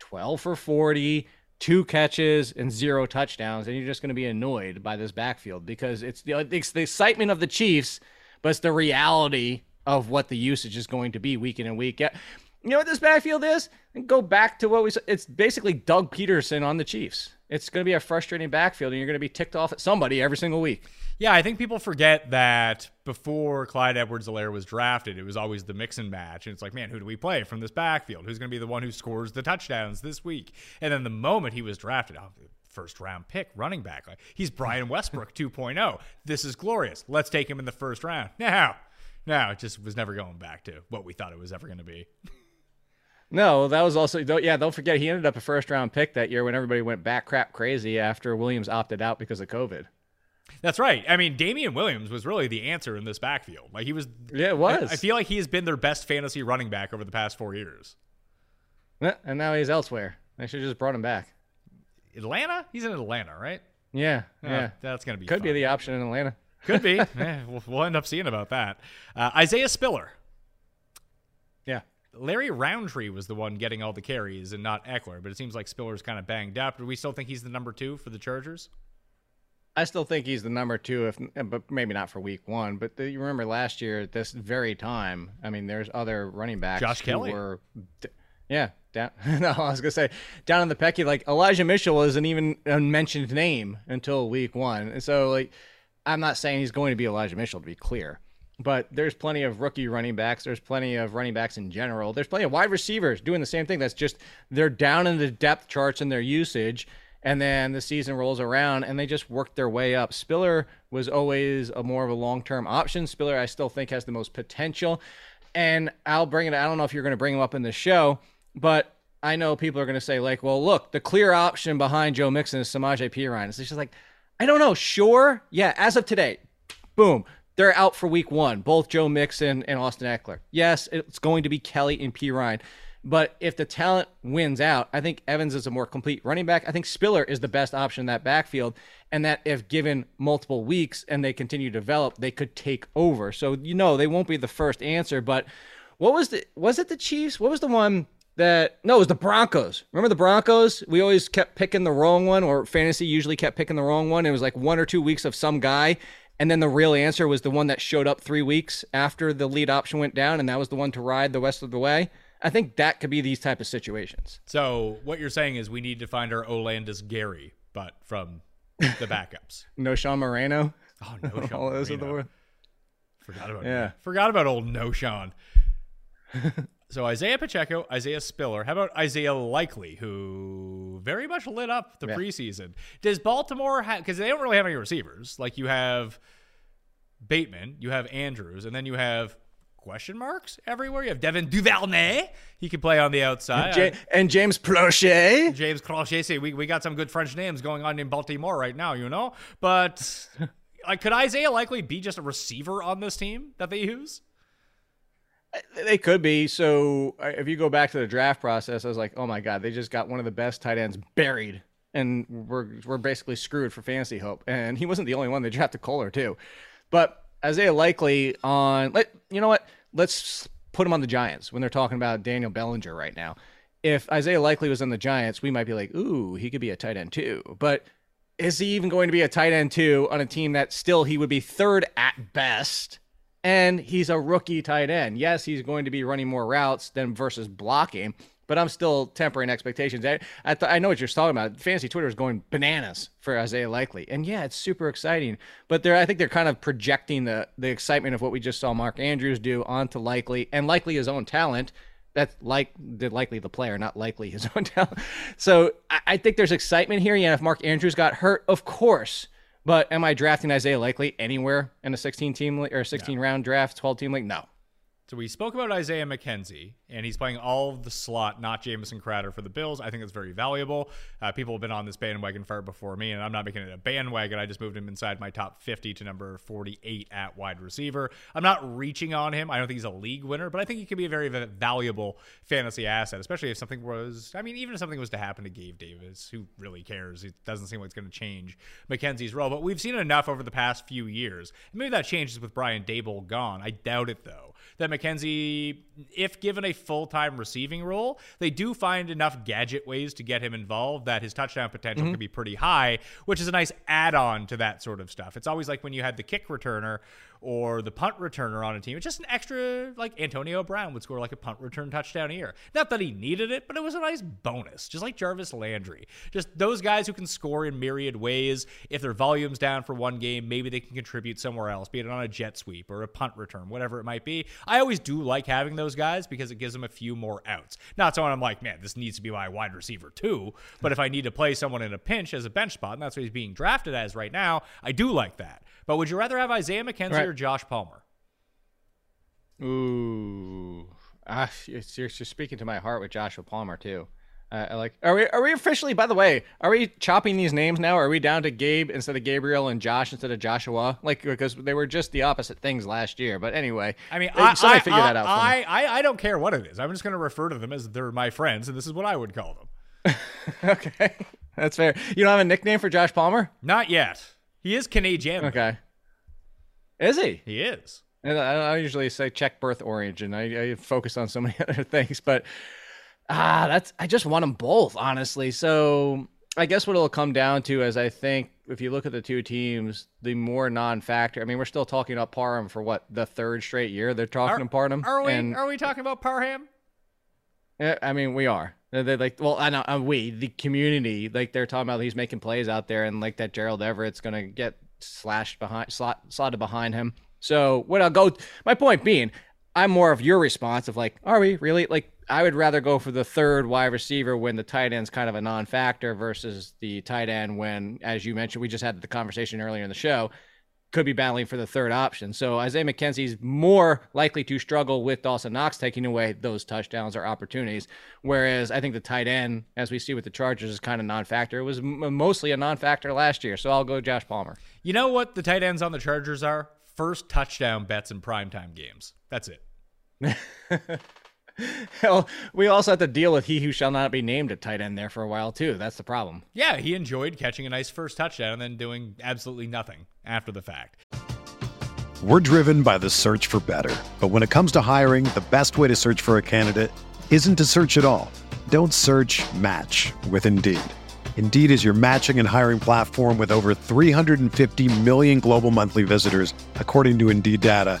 12 for 40, two catches and zero touchdowns, and you're just going to be annoyed by this backfield because it's the, it's the excitement of the Chiefs, but it's the reality of what the usage is going to be week in and week out. You know what this backfield is? And go back to what we said. It's basically Doug Pederson on the Chiefs. It's going to be a frustrating backfield, and you're going to be ticked off at somebody every single week. Yeah, I think people forget that before Clyde Edwards-Helaire was drafted, it was always the mix and match. And it's like, man, who do we play from this backfield? Who's going to be the one who scores the touchdowns this week? And then the moment he was drafted, oh, first round pick, running back, like, he's Brian Westbrook 2.0. This is glorious. Let's take him in the first round. Now, now it just was never going back to what we thought it was ever going to be. No, that was also yeah. Don't forget he ended up a first round pick that year when everybody went back crap crazy after Williams opted out because of COVID. That's right. I mean, Damien Williams was really the answer in this backfield. Like he was. Yeah, it was. I, I feel like he has been their best fantasy running back over the past four years. And now he's elsewhere. They should have just brought him back. Atlanta? He's in Atlanta, right? Yeah, Oh, yeah. That's gonna be Could be the option in Atlanta. Could be. Eh, we'll, we'll end up seeing about that. Uh, Isaiah Spiller. Larry Rountree was the one getting all the carries and not Ekeler, but it seems like Spiller's kind of banged up. Do we still think he's the number two for the Chargers? I still think he's the number two, if but maybe not for week one. But the, you remember last year at this very time, I mean, there's other running backs. Josh who Kelley. Were, yeah, down. no, I was gonna say down in the Pecky, like Elijah Mitchell isn't even a mentioned name until week one, and so like I'm not saying he's going to be Elijah Mitchell to be clear. But there's plenty of rookie running backs. There's plenty of running backs in general. There's plenty of wide receivers doing the same thing. That's just they're down in the depth charts in their usage and then the season rolls around and they just work their way up. Spiller was always a more of a long-term option. Spiller I still think has the most potential. And I'll bring it I don't know if you're going to bring him up in the show, but I know people are going to say like, "Well, look, the clear option behind Joe Mixon is Samaje Perine." It's just like I don't know, sure. Yeah, as of today. Boom. They're out for week 1, both Joe Mixon and Austin Ekeler. Yes, it's going to be Kelley and Perine. But if the talent wins out, I think Evans is a more complete running back. I think Spiller is the best option in that backfield. And that if given multiple weeks and they continue to develop, they could take over. So, you know, they won't be the first answer. But what was the, was it the Chiefs? What was the one that, no, it was the Broncos. Remember the Broncos? We always kept picking the wrong one, or fantasy usually kept picking the wrong one. It was like one or two weeks of some guy. And then the real answer was the one that showed up three weeks after the lead option went down. And that was the one to ride the rest of the way. I think that could be these type of situations. So what you're saying is we need to find our Olandis Gary, but from the backups. Knowshon Moreno. Oh no, Sean All those are the. Forgot about Yeah. Forgot about old Knowshon. so Isaiah Pacheco, Isaiah Spiller. How about Isaiah Likely, who very much lit up the Yeah. preseason? Does Baltimore have because they don't really have any receivers? Like you have Bateman, you have Andrews, and then you have question marks everywhere. You have Devin Duvernay. He can play on the outside. Ja- and James Proche. James Crochet say we, we got some good French names going on in Baltimore right now, you know? But like could Isaiah likely be just a receiver on this team that they use? They could be. So uh, if you go back to the draft process, I was like, oh my god, they just got one of the best tight ends buried, and we're we're basically screwed for fantasy hope. And he wasn't the only one. They drafted Kolar too, but Isaiah Likely on let you know what? Let's put him on the Giants when they're talking about Daniel Bellinger right now. If Isaiah Likely was on the Giants, we might be like, ooh, he could be a tight end too. But is he even going to be a tight end too on a team that still he would be third at best? And he's a rookie tight end. Yes, he's going to be running more routes than versus blocking, but I'm still tempering expectations. I I, th- I know what you're talking about. Fantasy Twitter is going bananas for Isaiah Likely, and yeah, it's super exciting. But they're I think they're kind of projecting the the excitement of what we just saw Mark Andrews do onto Likely and Likely his own talent. That's like the likely the player, not likely his own talent. So I think there's excitement here. Yeah, if Mark Andrews got hurt, of course. But am I drafting Isaiah Likely anywhere in a 16 team or 16 round draft, 12 team league? No. So we spoke about Isaiah McKenzie, and he's playing all of the slot, not Jamison Crowder for the Bills. I think that's very valuable. Uh, people have been on this bandwagon far before me, and I'm not making it a bandwagon. I just moved him inside my top 50 to number 48 at wide receiver. I'm not reaching on him. I don't think he's a league winner, but I think he could be a very valuable fantasy asset, especially if something was, I mean, even if something was to happen to Gabe Davis, who really cares? It doesn't seem like it's going to change McKenzie's role, but we've seen enough over the past few years. Maybe that changes with Brian Daboll gone. I doubt it, though that McKenzie, if given a full time receiving role, they do find enough gadget ways to get him involved that his touchdown potential mm-hmm. could be pretty high, which is a nice add on to that sort of stuff. It's always like when you had the kick returner or the punt returner on a team. It's just an extra, like Antonio Brown would score like a punt return touchdown here. Not that he needed it, but it was a nice bonus, just like Jarvis Landry. Just those guys who can score in myriad ways. If their volume's down for one game, maybe they can contribute somewhere else, be it on a jet sweep or a punt return, whatever it might be. I always do like having those guys because it gives them a few more outs. Not someone I'm like, man, this needs to be my wide receiver too. But if I need to play someone in a pinch as a bench spot, and that's what he's being drafted as right now, I do like that. But would you rather have Isaiah McKenzie right. or Josh Palmer? Ooh, ah, you're, you're speaking to my heart with Joshua Palmer too. Uh, like, are we are we officially? By the way, are we chopping these names now? Are we down to Gabe instead of Gabriel and Josh instead of Joshua? Like, because they were just the opposite things last year. But anyway, I mean, I, I, figure I, that out. I, I I don't care what it is. I'm just going to refer to them as they're my friends, and this is what I would call them. okay, that's fair. You don't have a nickname for Josh Palmer? Not yet. He is Canadian. Okay. Is he? He is. And I, I usually say check birth origin. I, I focus on so many other things, but ah, that's I just want them both, honestly. So I guess what it'll come down to is I think if you look at the two teams, the more non-factor. I mean, we're still talking about Parham for what the third straight year. They're talking are, Parham. Are we? And, are we talking about Parham? Yeah, I mean, we are. They're like, well, I know uh, we, the community, like they're talking about he's making plays out there, and like that Gerald Everett's gonna get slashed behind, slot, slotted behind him. So what I'll go, my point being, I'm more of your response of like, are we really like? I would rather go for the third wide receiver when the tight end's kind of a non-factor versus the tight end when, as you mentioned, we just had the conversation earlier in the show could be battling for the third option. So Isaiah McKenzie's more likely to struggle with Dawson Knox taking away those touchdowns or opportunities. Whereas I think the tight end, as we see with the Chargers, is kind of non-factor. It was m- mostly a non-factor last year. So I'll go Josh Palmer. You know what the tight ends on the Chargers are? First touchdown bets in primetime games. That's it. well, we also have to deal with he who shall not be named at tight end there for a while too. That's the problem. Yeah, he enjoyed catching a nice first touchdown and then doing absolutely nothing after the fact. We're driven by the search for better, but when it comes to hiring, the best way to search for a candidate isn't to search at all. Don't search. Match with Indeed. Indeed is your matching and hiring platform with over 350 million global monthly visitors, according to Indeed data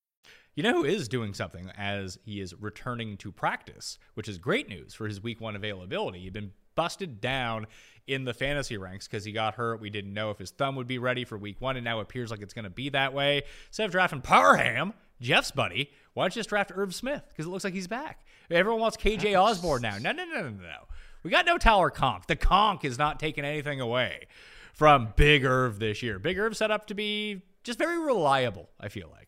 You know who is doing something as he is returning to practice, which is great news for his week one availability. He'd been busted down in the fantasy ranks because he got hurt. We didn't know if his thumb would be ready for week one, and now it appears like it's going to be that way. Instead of drafting Parham, Jeff's buddy, why don't you just draft Irv Smith? Because it looks like he's back. Everyone wants KJ Osborn now. No, no, no, no, no. We got no Tyler Conk. The Conk is not taking anything away from Big Irv this year. Big Irv set up to be just very reliable, I feel like.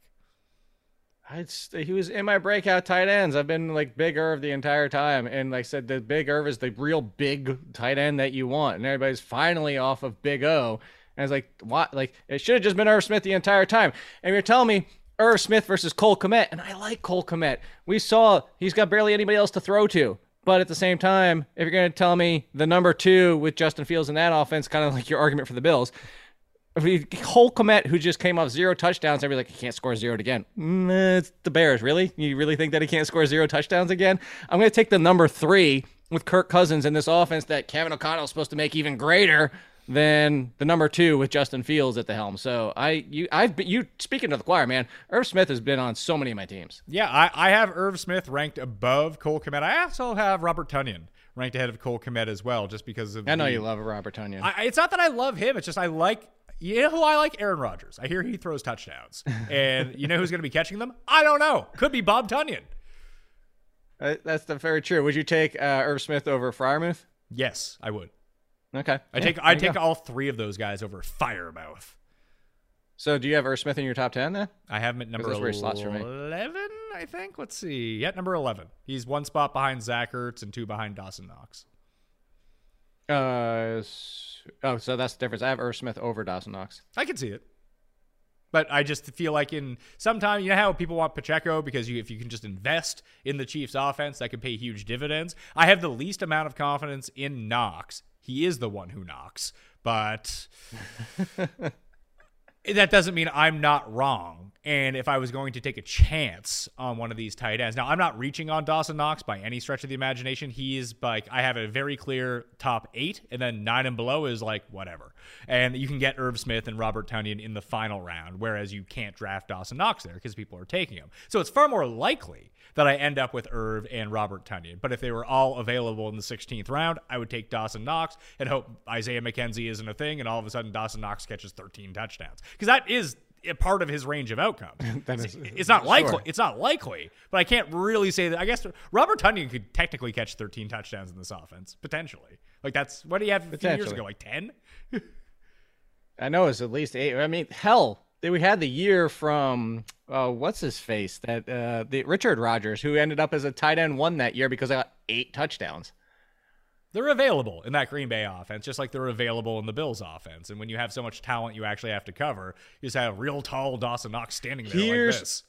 He was in my breakout tight ends. I've been like Big Irv the entire time, and like I said, the Big Irv is the real big tight end that you want, and everybody's finally off of Big O. And it's like, what? Like it should have just been Irv Smith the entire time. And you're telling me Irv Smith versus Cole Kmet, and I like Cole Kmet. We saw he's got barely anybody else to throw to. But at the same time, if you're going to tell me the number two with Justin Fields in that offense, kind of like your argument for the Bills, Cole Kmet, who just came off zero touchdowns, everybody's like, he can't score zero again. Mm, it's the Bears, really? You really think that he can't score zero touchdowns again? I'm going to take the number three with Kirk Cousins in this offense that Kevin O'Connell is supposed to make even greater than the number two with Justin Fields at the helm. So I, you, I've been you speaking to the choir, man. Irv Smith has been on so many of my teams. Yeah, I, I have Irv Smith ranked above Cole Kmet. I also have Robert Tonyan ranked ahead of Cole Kmet as well, just because of. I know the, you love Robert Tonyan. I, it's not that I love him. It's just I like. You know who I like? Aaron Rodgers. I hear he throws touchdowns, and you know who's going to be catching them? I don't know. Could be Bob Tonyan. Uh, that's the very true. Would you take uh, Irv Smith over Freiermuth? Yes, I would. Okay. I take I take all three of those guys over Freiermuth. So do you have Irv Smith in your top ten then? I have him at number that's where he slots for me. eleven. I think. Let's see. Yeah, number eleven. He's one spot behind Zach Ertz and two behind Dawson Knox. Uh oh, so that's the difference. I have Smith over Dawson Knox. I can see it. But I just feel like in sometime, you know how people want Pacheco because you, if you can just invest in the Chiefs' offense, that can pay huge dividends. I have the least amount of confidence in Knox. He is the one who knocks, but that doesn't mean I'm not wrong. And if I was going to take a chance on one of these tight ends, now I'm not reaching on Dawson Knox by any stretch of the imagination. He is like, I have a very clear top eight, and then nine and below is like whatever. And you can get Irv Smith and Robert Tonyan in the final round, whereas you can't draft Dawson Knox there because people are taking him. So it's far more likely that I end up with Irv and Robert Tonyan. But if they were all available in the 16th round, I would take Dawson Knox and hope Isaiah McKenzie isn't a thing, and all of a sudden Dawson Knox catches 13 touchdowns because that is a part of his range of outcomes. is- it's not likely. It's not likely, but I can't really say that. I guess Robert Tonyan could technically catch 13 touchdowns in this offense potentially. Like that's what do you have a few years ago? Like 10. I know it's at least eight. I mean, hell, we had the year from uh, what's his face that uh, the Richard Rodgers who ended up as a tight end one that year because I got eight touchdowns. They're available in that Green Bay offense, just like they're available in the Bills offense. And when you have so much talent you actually have to cover, you just have real tall Dawson Knox standing there Here's- like this.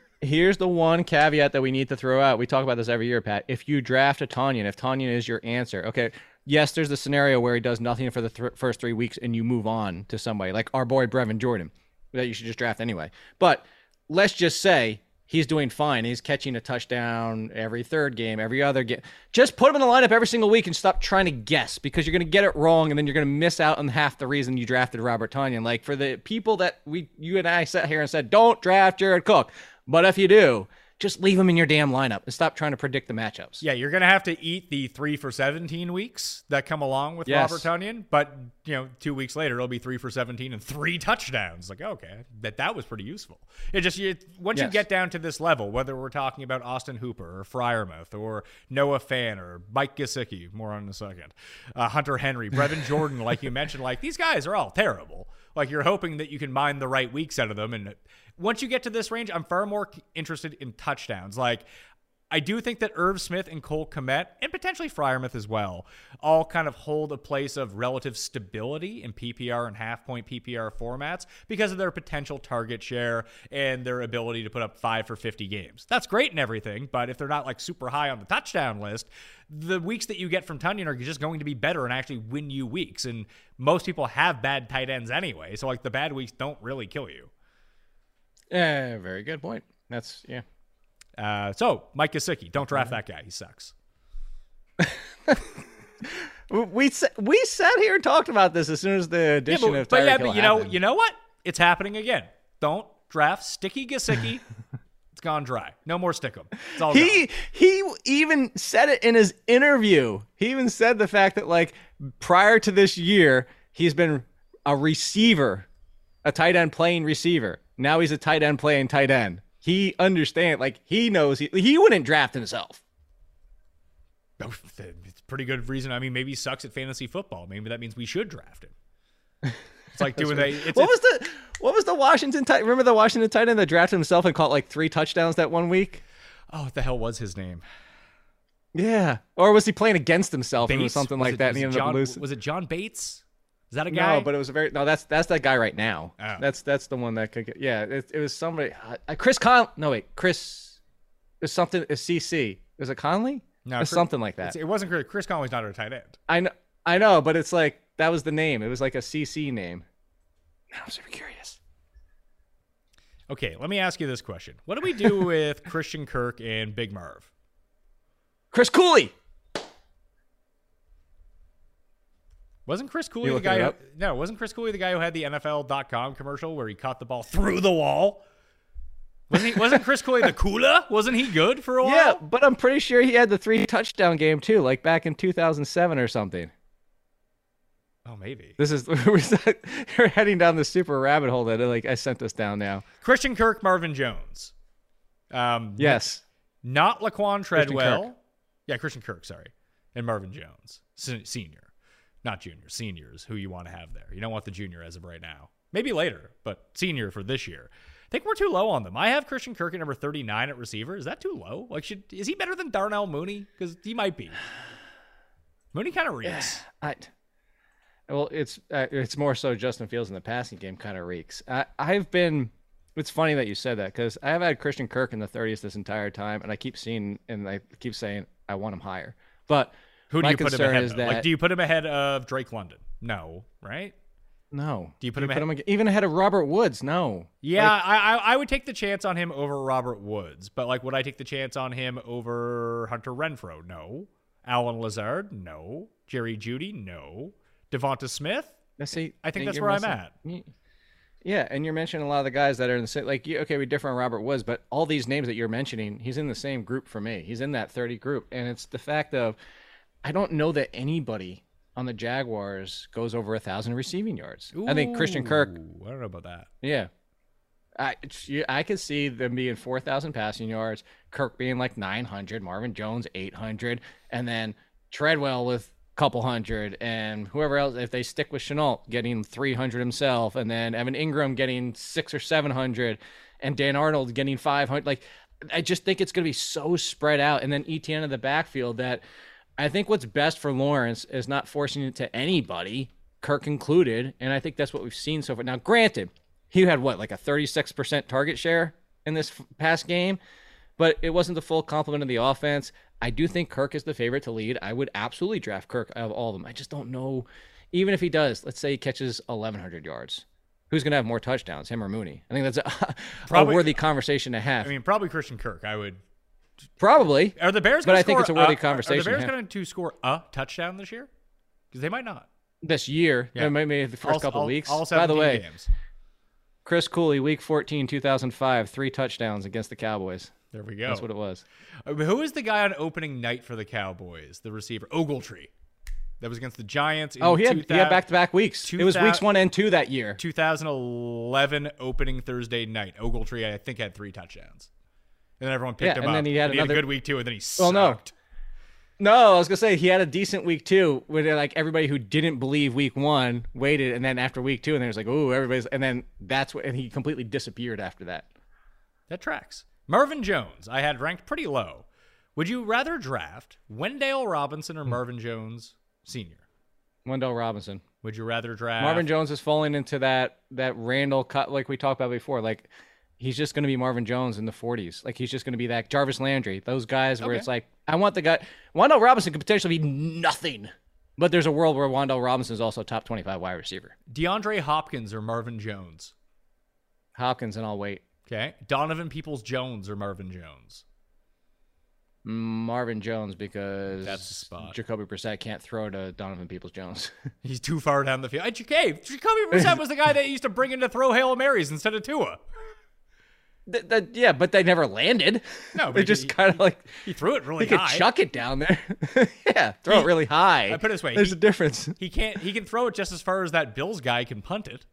Here's the one caveat that we need to throw out. We talk about this every year, Pat. If you draft a Tonyan, if Tonyan is your answer, okay, yes, there's the scenario where he does nothing for the th- first three weeks and you move on to somebody like our boy Brevin Jordan that you should just draft anyway. But let's just say he's doing fine. He's catching a touchdown every third game, every other game. Just put him in the lineup every single week and stop trying to guess because you're going to get it wrong and then you're going to miss out on half the reason you drafted Robert Tonyan. Like for the people that we, you and I sat here and said, don't draft Jared Cook. But if you do, just leave him in your damn lineup and stop trying to predict the matchups. Yeah, you're gonna have to eat the three for seventeen weeks that come along with Yes. Robert Tonyan, but you know, two weeks later it'll be three for seventeen and three touchdowns. Like, okay, that that was pretty useful. It just you, once you get down to this level, whether we're talking about Austin Hooper or Freiermuth or Noah Fant or Mike Gesicki, more on in a second, uh, Hunter Henry, Brevin Jordan, like you mentioned, like these guys are all terrible. Like you're hoping that you can mine the right weeks out of them, and once you get to this range, I'm far more interested in touchdowns. Like I do think that Irv Smith and Cole Kmet, and potentially Freiermuth as well, all kind of hold a place of relative stability in PPR and half point PPR formats because of their potential target share and their ability to put up five for 50 games. That's great and everything, but if they're not like super high on the touchdown list, the weeks that you get from Tonyan are just going to be better and actually win you weeks. And most people have bad tight ends anyway. So, like, the bad weeks don't really kill you. Yeah, very good point. That's yeah. Uh, so, Mike Gesicki, don't draft that guy. He sucks. We we sat here and talked about this as soon as the Yeah, addition but, of but yeah, Hill but you know, happened. you know what? It's happening again. Don't draft Sticky Gesicki. it's gone dry. No more stick 'em. It's all he gone. he even said it in his interview. He even said the fact that like prior to this year, he's been a receiver, a tight end playing receiver. Now he's a tight end playing tight end. He understand like he knows he he wouldn't draft himself. It's pretty good reason. I mean, maybe he sucks at fantasy football. Maybe that means we should draft him. It's like doing a. It's, what it's- was the what was the Washington tight? Remember the Washington tight end that drafted himself and caught like three touchdowns that one week? oh, what the hell was his name? Yeah, or was he playing against himself? it something Was like it- that, and he ended John, up losing. Was it John Bates? Is that a guy? No, but it was a very no. That's that's that guy right now. Oh. That's that's the one that could get. Yeah, it, it was somebody. Uh, Chris Con. No wait, Chris. Was something. Is CC? Is it Conley? no, Chris- something like that. It wasn't Chris. Chris Conley's not a tight end. I know. I know, but it's like that was the name. It was like a CC name. Now I'm super curious. Okay, let me ask you this question: What do we do with Christian Kirk and Big Marv? Chris Cooley. Wasn't Chris Cooley the guy? Who, no, wasn't Chris Cooley the guy who had the NFL.com commercial where he caught the ball through the wall? Wasn't he? Wasn't Chris Cooley the cooler? Wasn't he good for a while? Yeah, but I'm pretty sure he had the three touchdown game too, like back in 2007 or something. Oh, maybe. This is we're heading down the super rabbit hole that like I sent us down now. Christian Kirk, Marvin Jones. Um, Yes. not Laquan Treadwell. Kirk. Yeah, Christian Kirk. Sorry, and Marvin Jones, senior, not junior. Seniors who you want to have there. You don't want the junior as of right now. Maybe later, but senior for this year. I think we're too low on them. I have Christian Kirk at number thirty-nine at receiver. Is that too low? Like, should is he better than Darnell Mooney? Because he might be. Mooney kind of reeks. I, well, it's uh, it's more so Justin Fields in the passing game kind of reeks. I, I've been. It's funny that you said that because I have had Christian Kirk in the 30s this entire time, and I keep seeing and I keep saying I want him higher. But Who do my you put him ahead? Of? that Like, do you put him ahead of Drake London? No, right? no. Do you put him ahead- ag- even ahead of Robert Woods? No. Yeah, I, I I would take the chance on him over Robert Woods, but like, would I take the chance on him over Hunter Renfrow? No. Allen Lazard? No. Jerry Jeudy? No. Devonta Smith? Now, see, I think that's where I'm at. Yeah, and you're mentioning a lot of the guys that are in the same. Like, okay, we differ on Robert Woods, but all these names that you're mentioning, he's in the same group for me. He's in that 30 group, and it's the fact of, I don't know that anybody on the Jaguars goes over a thousand receiving yards. I think Christian Kirk. Ooh, I don't know about that. Yeah, I I could see them being 4,000 passing yards, Kirk being like 900, Marvin Jones 800, and then Treadwell with a couple hundred, and whoever else, if they stick with Shenault, getting 300 himself, and then Evan Engram getting six or 700, and Dan Arnold getting 500. Like, I just think it's going to be so spread out, and then ETN in the backfield that I think what's best for Lawrence is not forcing it to anybody, Kirk included, and I think that's what we've seen so far. Now, granted, he had what like a 36% target share in this f- past game, but it wasn't the full complement of the offense. I do think Kirk is the favorite to lead. I would absolutely draft Kirk out of all of them. I just don't know, even if he does. Let's say he catches 1,100 yards. Who's going to have more touchdowns, him or Mooney? I think that's a, Probably- a worthy conversation to have. I mean, probably Christian Kirk. I would. Probably. Are the Bears? But I think it's a worthy Are conversation, the Bears yeah. going to score a touchdown this year? Because they might not. This year, Yeah. maybe the first All- couple all- weeks. All By the way, games. Chris Cooley, Week 14, 2005, three touchdowns against the Cowboys. There we go. That's what it was. Uh, Who is the guy on opening night for the Cowboys? The receiver Ogletree. That was against the Giants. In Oh, he had he had back to back weeks. It was weeks one and two that year. 2011 opening Thursday night. Ogletree, I think, had three touchdowns. And then everyone picked Yeah, him and up. then he had a another- good week too, and then he Well, no. sucked. No, I was gonna say he had a decent week two, where like everybody who didn't believe week one waited, and then after week two, and then it was like, oh, everybody's, and then that's what, and he completely disappeared after that. That tracks. Marvin Jones, I had ranked pretty low. Would you rather draft Wan'Dale Robinson or Hmm. Marvin Jones Sr.? Wan'Dale Robinson, Would you rather draft Marvin Jones is falling into that that Randall cut, like we talked about before, like. He's just going to be Marvin Jones in the 40s. Like he's just going to be that Jarvis Landry. Those guys where Okay. it's like, I want the guy. Wan'Dale Robinson could potentially be nothing, but there's a world where Wan'Dale Robinson is also top 25 wide receiver. DeAndre Hopkins or Marvin Jones? Hopkins and I'll wait. Okay. Donovan Peoples Jones or Marvin Jones? Marvin Jones because That's the spot. Jacoby Brissett can't throw to Donovan Peoples Jones. He's too far down the field. Hey, Jacoby, Jacoby Brissett was the guy that used to bring in to throw Hail Marys instead of Tua. Th- yeah, but they never landed. No, but they just kind of like He threw it really he could high. chuck it down there. yeah, throw He- it really high. I put it this way, There's he- a difference. He can't. He can throw it just as far as that Bills guy can punt it.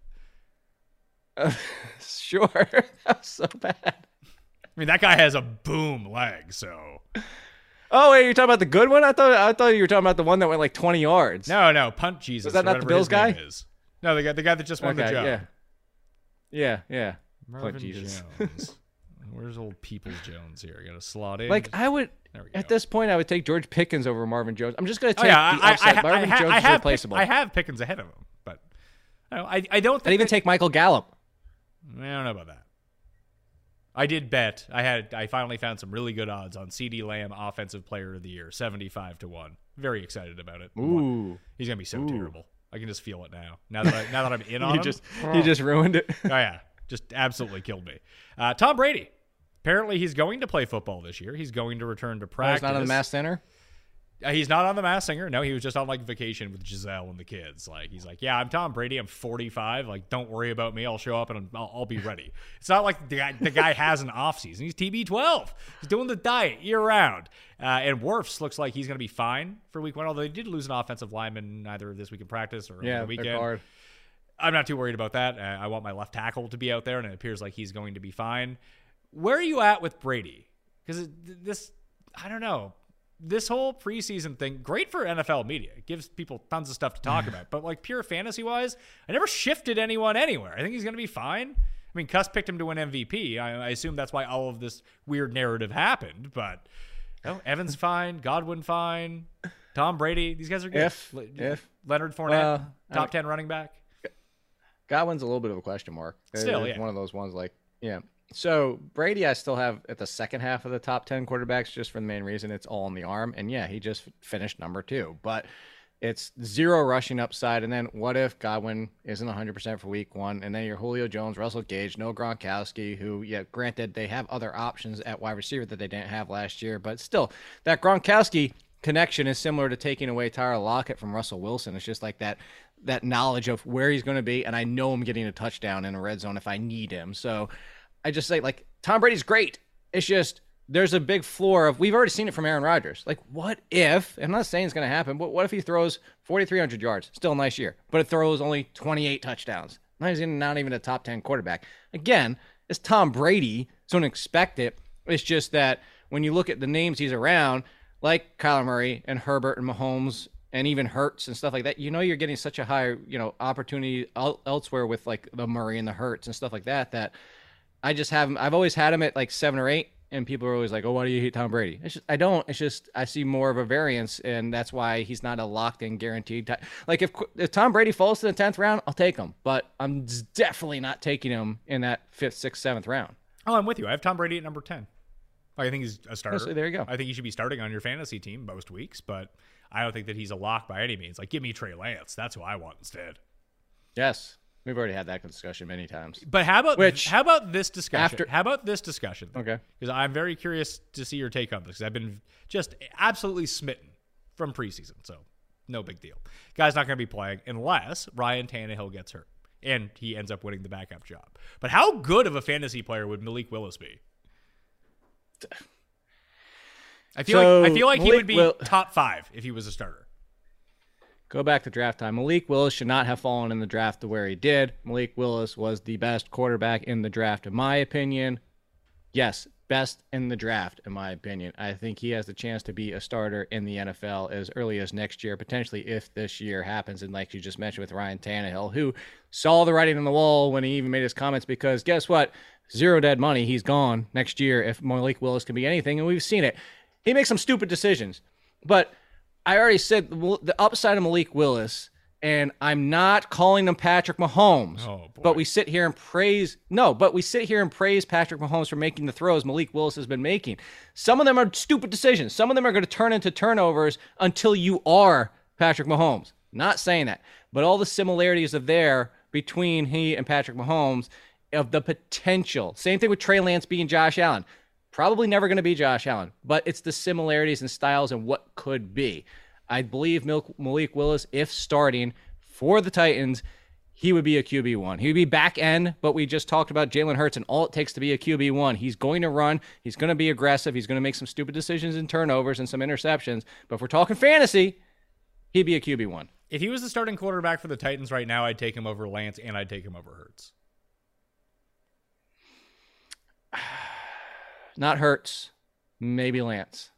Uh, sure, that was so bad. I mean, that guy has a boom leg. So Oh wait, you're talking about the good one? I thought I thought you were talking about the one that went like 20 yards. No, no, punt Jesus. Was that not the Bills guy? Is. No, the guy, the guy that just won the job. yeah. Yeah, yeah. Marvin Jones. Where's old Peoples Jones here? I got to slot in. Like I would at this point I would take George Pickens over Marvin Jones. I'm just gonna oh take yeah, the I, I, upset. I, I, Marvin ha- Jones I is have replaceable. Pick, I have Pickens ahead of him, but I, don't I, I don't think I'd even that- take Michael Gallup. I don't know about that. I did bet. I had. I finally found some really good odds on CeeDee Lamb, Offensive Player of the Year, seventy-five to one. Very excited about it. Ooh. he's gonna be so terrible. I can just feel it now. Now that I, now that I'm in on You him. just you just ruined it. oh yeah, just absolutely killed me. Uh, Tom Brady. Apparently, he's going to play football this year. He's going to return to Oh, practice. he's not on the Mass Center. Uh, he's not on the Masked Singer. No, he was just on like vacation with Gisele and the kids. Like he's like, yeah, I'm Tom Brady. I'm 45. Like, don't worry about me. I'll show up and I'll, I'll be ready. It's not like the guy, the guy has an off season. He's TB12. He's doing the diet year round. Uh, and Wirfs looks like he's going to be fine for week one. Although they did lose an offensive lineman either this week in practice or Yeah, the they're weekend. hard. I'm not too worried about that. Uh, I want my left tackle to be out there, and it appears like he's going to be fine. Where are you at with Brady? Because this, I don't know. This whole preseason thing, great for NFL media. It gives people tons of stuff to talk about. But like pure fantasy wise, I never shifted anyone anywhere. I think he's going to be fine. I mean, Cuss picked him to win MVP. I, I assume that's why all of this weird narrative happened. But no, Evans fine, Godwin fine, Tom Brady. These guys are good. If- Le- if- Leonard Fournette, well, top ten running back. Godwin's a little bit of a question mark. Still, It's yeah. one of those ones like yeah. So Brady, I still have at the second half of the top ten quarterbacks, just for the main reason it's all in the arm, and yeah, he just finished number two, but it's zero rushing upside. And then what if Godwin isn't 100 percent for week one, and then you're Julio Jones, Russell Gage, no Gronkowski, who yeah, granted they have other options at wide receiver that they didn't have last year, but still that Gronkowski connection is similar to taking away Tyler Lockett from Russell Wilson. It's just like that that knowledge of where he's going to be, and I know I'm getting a touchdown in a red zone if I need him. So I just say like Tom Brady's great. It's just there's a big floor of we've already seen it from Aaron Rodgers. Like what if? I'm not saying it's going to happen, but what if he throws 4,300 yards? Still a nice year, but it throws only 28 touchdowns. Not even not even a top 10 quarterback. Again, it's Tom Brady, so don't expect it. It's just that when you look at the names he's around, like Kyler Murray and Herbert and Mahomes and even Hurts and stuff like that, you know you're getting such a high, you know, opportunity elsewhere with like the Murray and the Hurts and stuff like that that I just have. I've always had him at like seven or eight, and people are always like, "Oh, why do you hate Tom Brady?" It's just I don't. It's just I see more of a variance, and that's why he's not a locked-in, guaranteed. Ty- like if if Tom Brady falls to the tenth round, I'll take him, but I'm definitely not taking him in that fifth, sixth, seventh round. Oh, I'm with you. I have Tom Brady at number 10. I think he's a starter. so there you go. I think he should be starting on your fantasy team most weeks, but I don't think that he's a lock by any means. Like, give me Trey Lance. That's who I want instead. Yes, we've already had that discussion many times. But how about Which- how about this discussion? after- how about this discussion? Okay. Because I'm very curious to see your take on this. Because I've been just absolutely smitten from preseason, so no big deal. Guy's not going to be playing unless Ryan Tannehill gets hurt and he ends up winning the backup job. But how good of a fantasy player would Malik Willis be? I feel So, like I feel like he would be Will- top five if he was a starter. Go back to draft time. Malik Willis should not have fallen in the draft to where he did. Malik Willis was the best quarterback in the draft, in my opinion. Yes, best in the draft, in my opinion. I think he has the chance to be a starter in the NFL as early as next year, potentially if this year happens. And like you just mentioned with Ryan Tannehill, who saw the writing on the wall when he even made his comments, because guess what? Zero dead money. He's gone next year if Malik Willis can be anything. And we've seen it. He makes some stupid decisions. But I already said the upside of Malik Willis, and I'm not calling him Patrick Mahomes. Oh. But we sit here and praise no, but we sit here and praise Patrick Mahomes for making the throws Malik Willis has been making. Some of them are stupid decisions. Some of them are going to turn into turnovers until you are Patrick Mahomes. Not saying that, but all the similarities are there between he and Patrick Mahomes of the potential. Same thing with Trey Lance being Josh Allen. Probably never going to be Josh Allen, but it's the similarities and styles and what could be. I believe Mil- Malik Willis, if starting for the Titans, he would be a QB1. He would be back end, but we just talked about Jalen Hurts and all it takes to be a QB1. He's going to run, he's going to be aggressive, he's going to make some stupid decisions and turnovers and some interceptions. But if we're talking fantasy, he'd be a QB1. If he was the starting quarterback for the Titans right now, I'd take him over Lance and I'd take him over Hurts. Not Hurts, maybe Lance.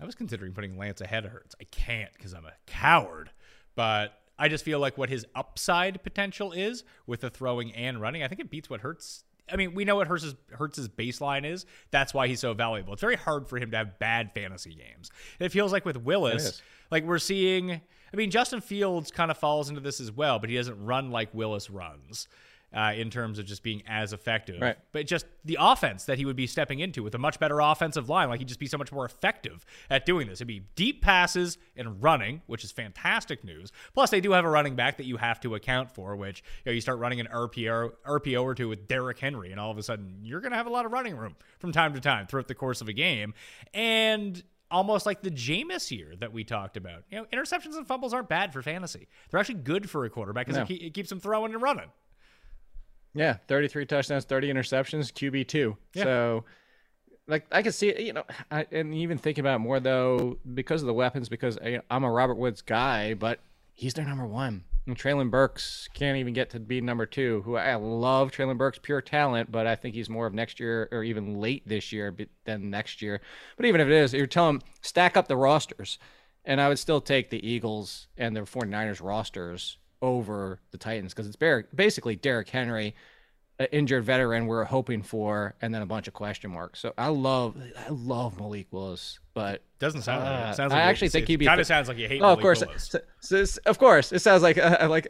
I was considering putting Lance ahead of Hurts. I can't because I'm a coward. But I just feel like what his upside potential is with the throwing and running, I think it beats what Hurts. I mean, we know what Hurts' Hurts' baseline is. That's why he's so valuable. It's very hard for him to have bad fantasy games. It feels like with Willis, like we're seeing. I mean, Justin Fields kind of falls into this as well, but he doesn't run like Willis runs uh, in terms of just being as effective. Right. But just the offense that he would be stepping into with a much better offensive line, like he'd just be so much more effective at doing this. It'd be deep passes and running, which is fantastic news. Plus, they do have a running back that you have to account for, which you know you start running an RPO, RPO or two with Derrick Henry, and all of a sudden you're going to have a lot of running room from time to time throughout the course of a game. And almost like the Jameis year that we talked about. You know, interceptions and fumbles aren't bad for fantasy. They're actually good for a quarterback because No. it, it keeps them throwing and running. Yeah, 33 touchdowns, 30 interceptions, QB two. Yeah. So, like, I could see it, you know, I, and even thinking about more though, because of the weapons, because I, I'm a Robert Woods guy, but he's their number one. And Treylon Burks can't even get to be number two, who I love Treylon Burks, pure talent, but I think he's more of next year or even late this year than next year. But even if it is, you're telling stack up the rosters. And I would still take the Eagles and the 49ers rosters over the Titans because it's bar- basically Derrick Henry, an injured veteran we're hoping for, and then a bunch of question marks. So I love, I love Malik Willis, but Doesn't sound like Uh, it. Sounds like I actually think he'd be kind of sounds like you hate. oh, of course, so- so of course, it sounds like uh, like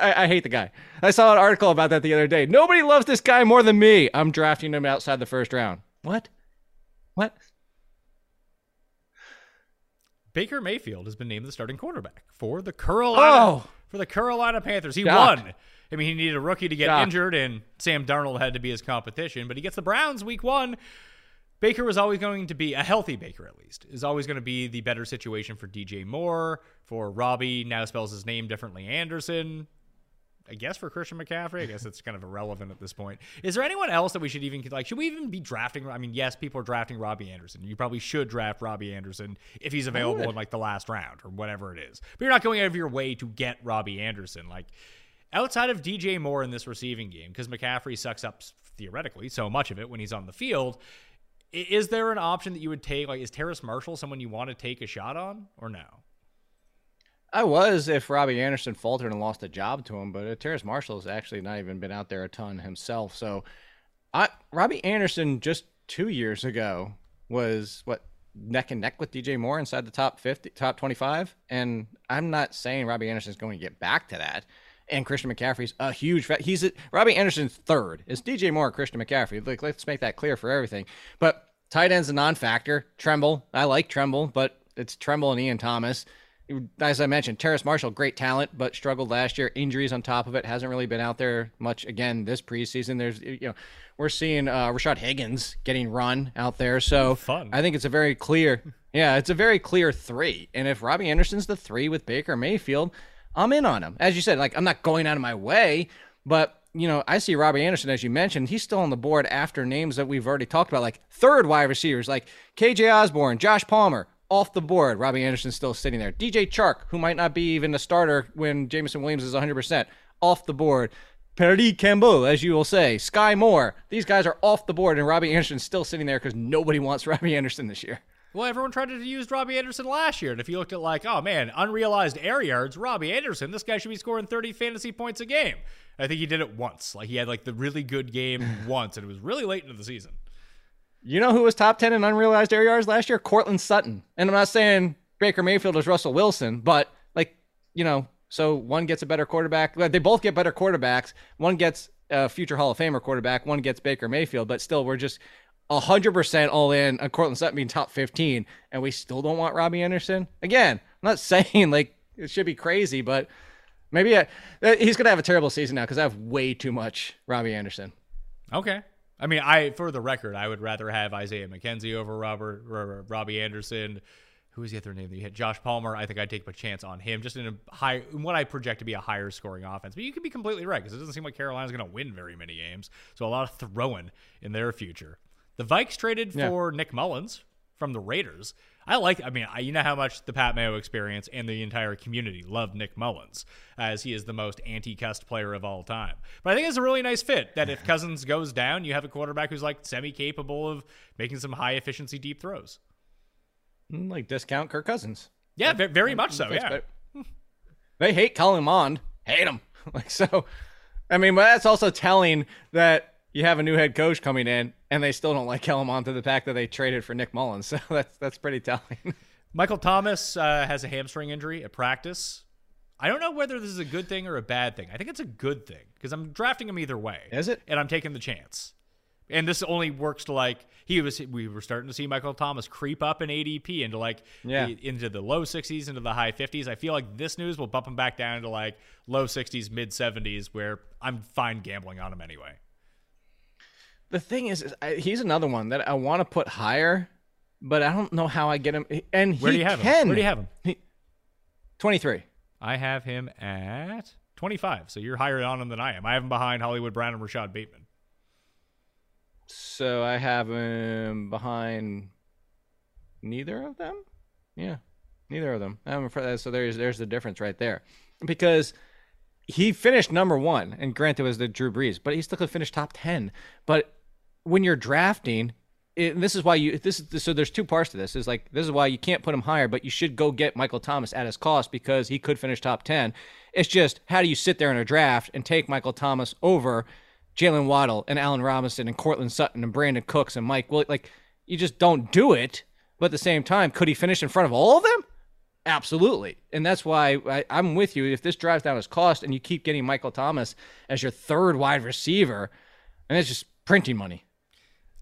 I, I hate the guy. I saw an article about that the other day. Nobody loves this guy more than me. I'm drafting him outside the first round. What? What? Baker Mayfield has been named the starting quarterback for the Carolina Oh! For the Carolina Panthers. He Shocked. won. I mean, he needed a rookie to get Shocked. injured, and Sam Darnold had to be his competition. But he gets the Browns week one. Baker was always going to be a healthy Baker, at least, is always going to be the better situation for DJ Moore, for Robbie, now spells his name differently, Anderson. I guess for Christian McCaffrey, I guess it's kind of irrelevant at this point. Is there anyone else that we should even like? Should we even be drafting? I mean, yes, people are drafting Robbie Anderson. You probably should draft Robbie Anderson if he's available in like the last round or whatever it is. But you're not going out of your way to get Robbie Anderson. Like outside of DJ Moore in this receiving game, because McCaffrey sucks up theoretically so much of it when he's on the field. Is there an option that you would take? Like, is Terrace Marshall someone you want to take a shot on, or no? I was if Robbie Anderson faltered and lost a job to him, but uh, Terrace Marshall has actually not even been out there a ton himself. So, I Robbie Anderson just two years ago was what neck and neck with DJ Moore inside the top fifty, top twenty-five, and I'm not saying Robbie Anderson's going to get back to that. And Christian McCaffrey's a huge. He's a, Robbie Anderson's third. It's DJ Moore, Christian McCaffrey. Like, let's make that clear for everything. But tight end's a non-factor. Tremble, I like Tremble, but it's Tremble and Ian Thomas as I mentioned, Terrace Marshall, great talent, but struggled last year. Injuries on top of it, hasn't really been out there much again this preseason. There's, you know, we're seeing uh, Rashad Higgins getting run out there, so Fun. I think it's a very clear, yeah, it's a very clear three. And if Robbie Anderson's the three with Baker Mayfield, I'm in on him. As you said, like I'm not going out of my way, but you know, I see Robbie Anderson, as you mentioned, he's still on the board after names that we've already talked about, like third wide receivers, like KJ Osborn, Josh Palmer, off the board. Robbie Anderson's still sitting there. DJ Chark, who might not be even a starter when Jameson Williams is 100%, off the board. Parris Campbell, as you will say, Skyy Moore. These guys are off the board, and Robbie Anderson's still sitting there because nobody wants Robbie Anderson this year. Well, everyone tried to use Robbie Anderson last year. And if you looked at like, oh man, unrealized air yards, Robbie Anderson, this guy should be scoring 30 fantasy points a game. I think he did it once. Like he had like the really good game once, and it was really late into the season. You know who was top 10 in unrealized air yards last year? Courtland Sutton. And I'm not saying Baker Mayfield is Russell Wilson, but like, you know, so one gets a better quarterback. They both get better quarterbacks. One gets a future Hall of Famer quarterback, one gets Baker Mayfield, but still, we're just 100% all in on Courtland Sutton being top 15, and we still don't want Robbie Anderson. Again, I'm not saying like it should be crazy, but maybe I, he's going to have a terrible season now because I have way too much Robbie Anderson. Okay. I mean, I for the record, I would rather have Isaiah McKenzie over Robert or Robbie Anderson. Who is the other name that you hit? Josh Palmer. I think I'd take a chance on him, just in a high, in what I project to be a higher scoring offense. But you could be completely right because it doesn't seem like Carolina's going to win very many games. So a lot of throwing in their future. The Vikes traded Yeah. for Nick Mullens from the Raiders. I like. I mean, I, you know how much the Pat Mayo experience and the entire community love Nick Mullens, as he is the most anti-cussed player of all time. But I think it's a really nice fit that if Cousins goes down, you have a quarterback who's like semi-capable of making some high efficiency deep throws. Mm, Like discount Kirk Cousins. Yeah, ve- very much so. Yeah. They hate Kellen Mond. Hate him. Like so. I mean, but that's also telling that you have a new head coach coming in, and they still don't like Kellen Mond to the fact that they traded for Nick Mullens. So that's that's pretty telling. Michael Thomas uh, has a hamstring injury at practice. I don't know whether this is a good thing or a bad thing. I think it's a good thing because I'm drafting him either way. Is it? And I'm taking the chance. And this only works to like he was. We were starting to see Michael Thomas creep up in ADP into like Yeah. the- into the low 60s, into the high 50s. I feel like this news will bump him back down to like low 60s, mid 70s, where I'm fine gambling on him anyway. The thing is, is I, he's another one that I want to put higher, but I don't know how I get him. And Where do you have can. him? Where do you have him? Twenty-three. I have him at 25. So you're higher on him than I am. I have him behind Hollywood Brown and Rashod Bateman. So I have him behind neither of them. Yeah, neither of them. I'm afraid, so there's there's the difference right there, because he finished number one, and granted it was the Drew Brees, but he still could finish top ten. But when you're drafting, it, this is why you this is so there's two parts to this. Is like this is why you can't put him higher, but you should go get Michael Thomas at his cost because he could finish top ten. It's just how do you sit there in a draft and take Michael Thomas over Jaylen Waddle and Allen Robinson and Courtland Sutton and Brandin Cooks and Mike Will like you just don't do it. But at the same time, could he finish in front of all of them? Absolutely. And that's why I, I'm with you. If this drives down his cost and you keep getting Michael Thomas as your third wide receiver, and it's just printing money.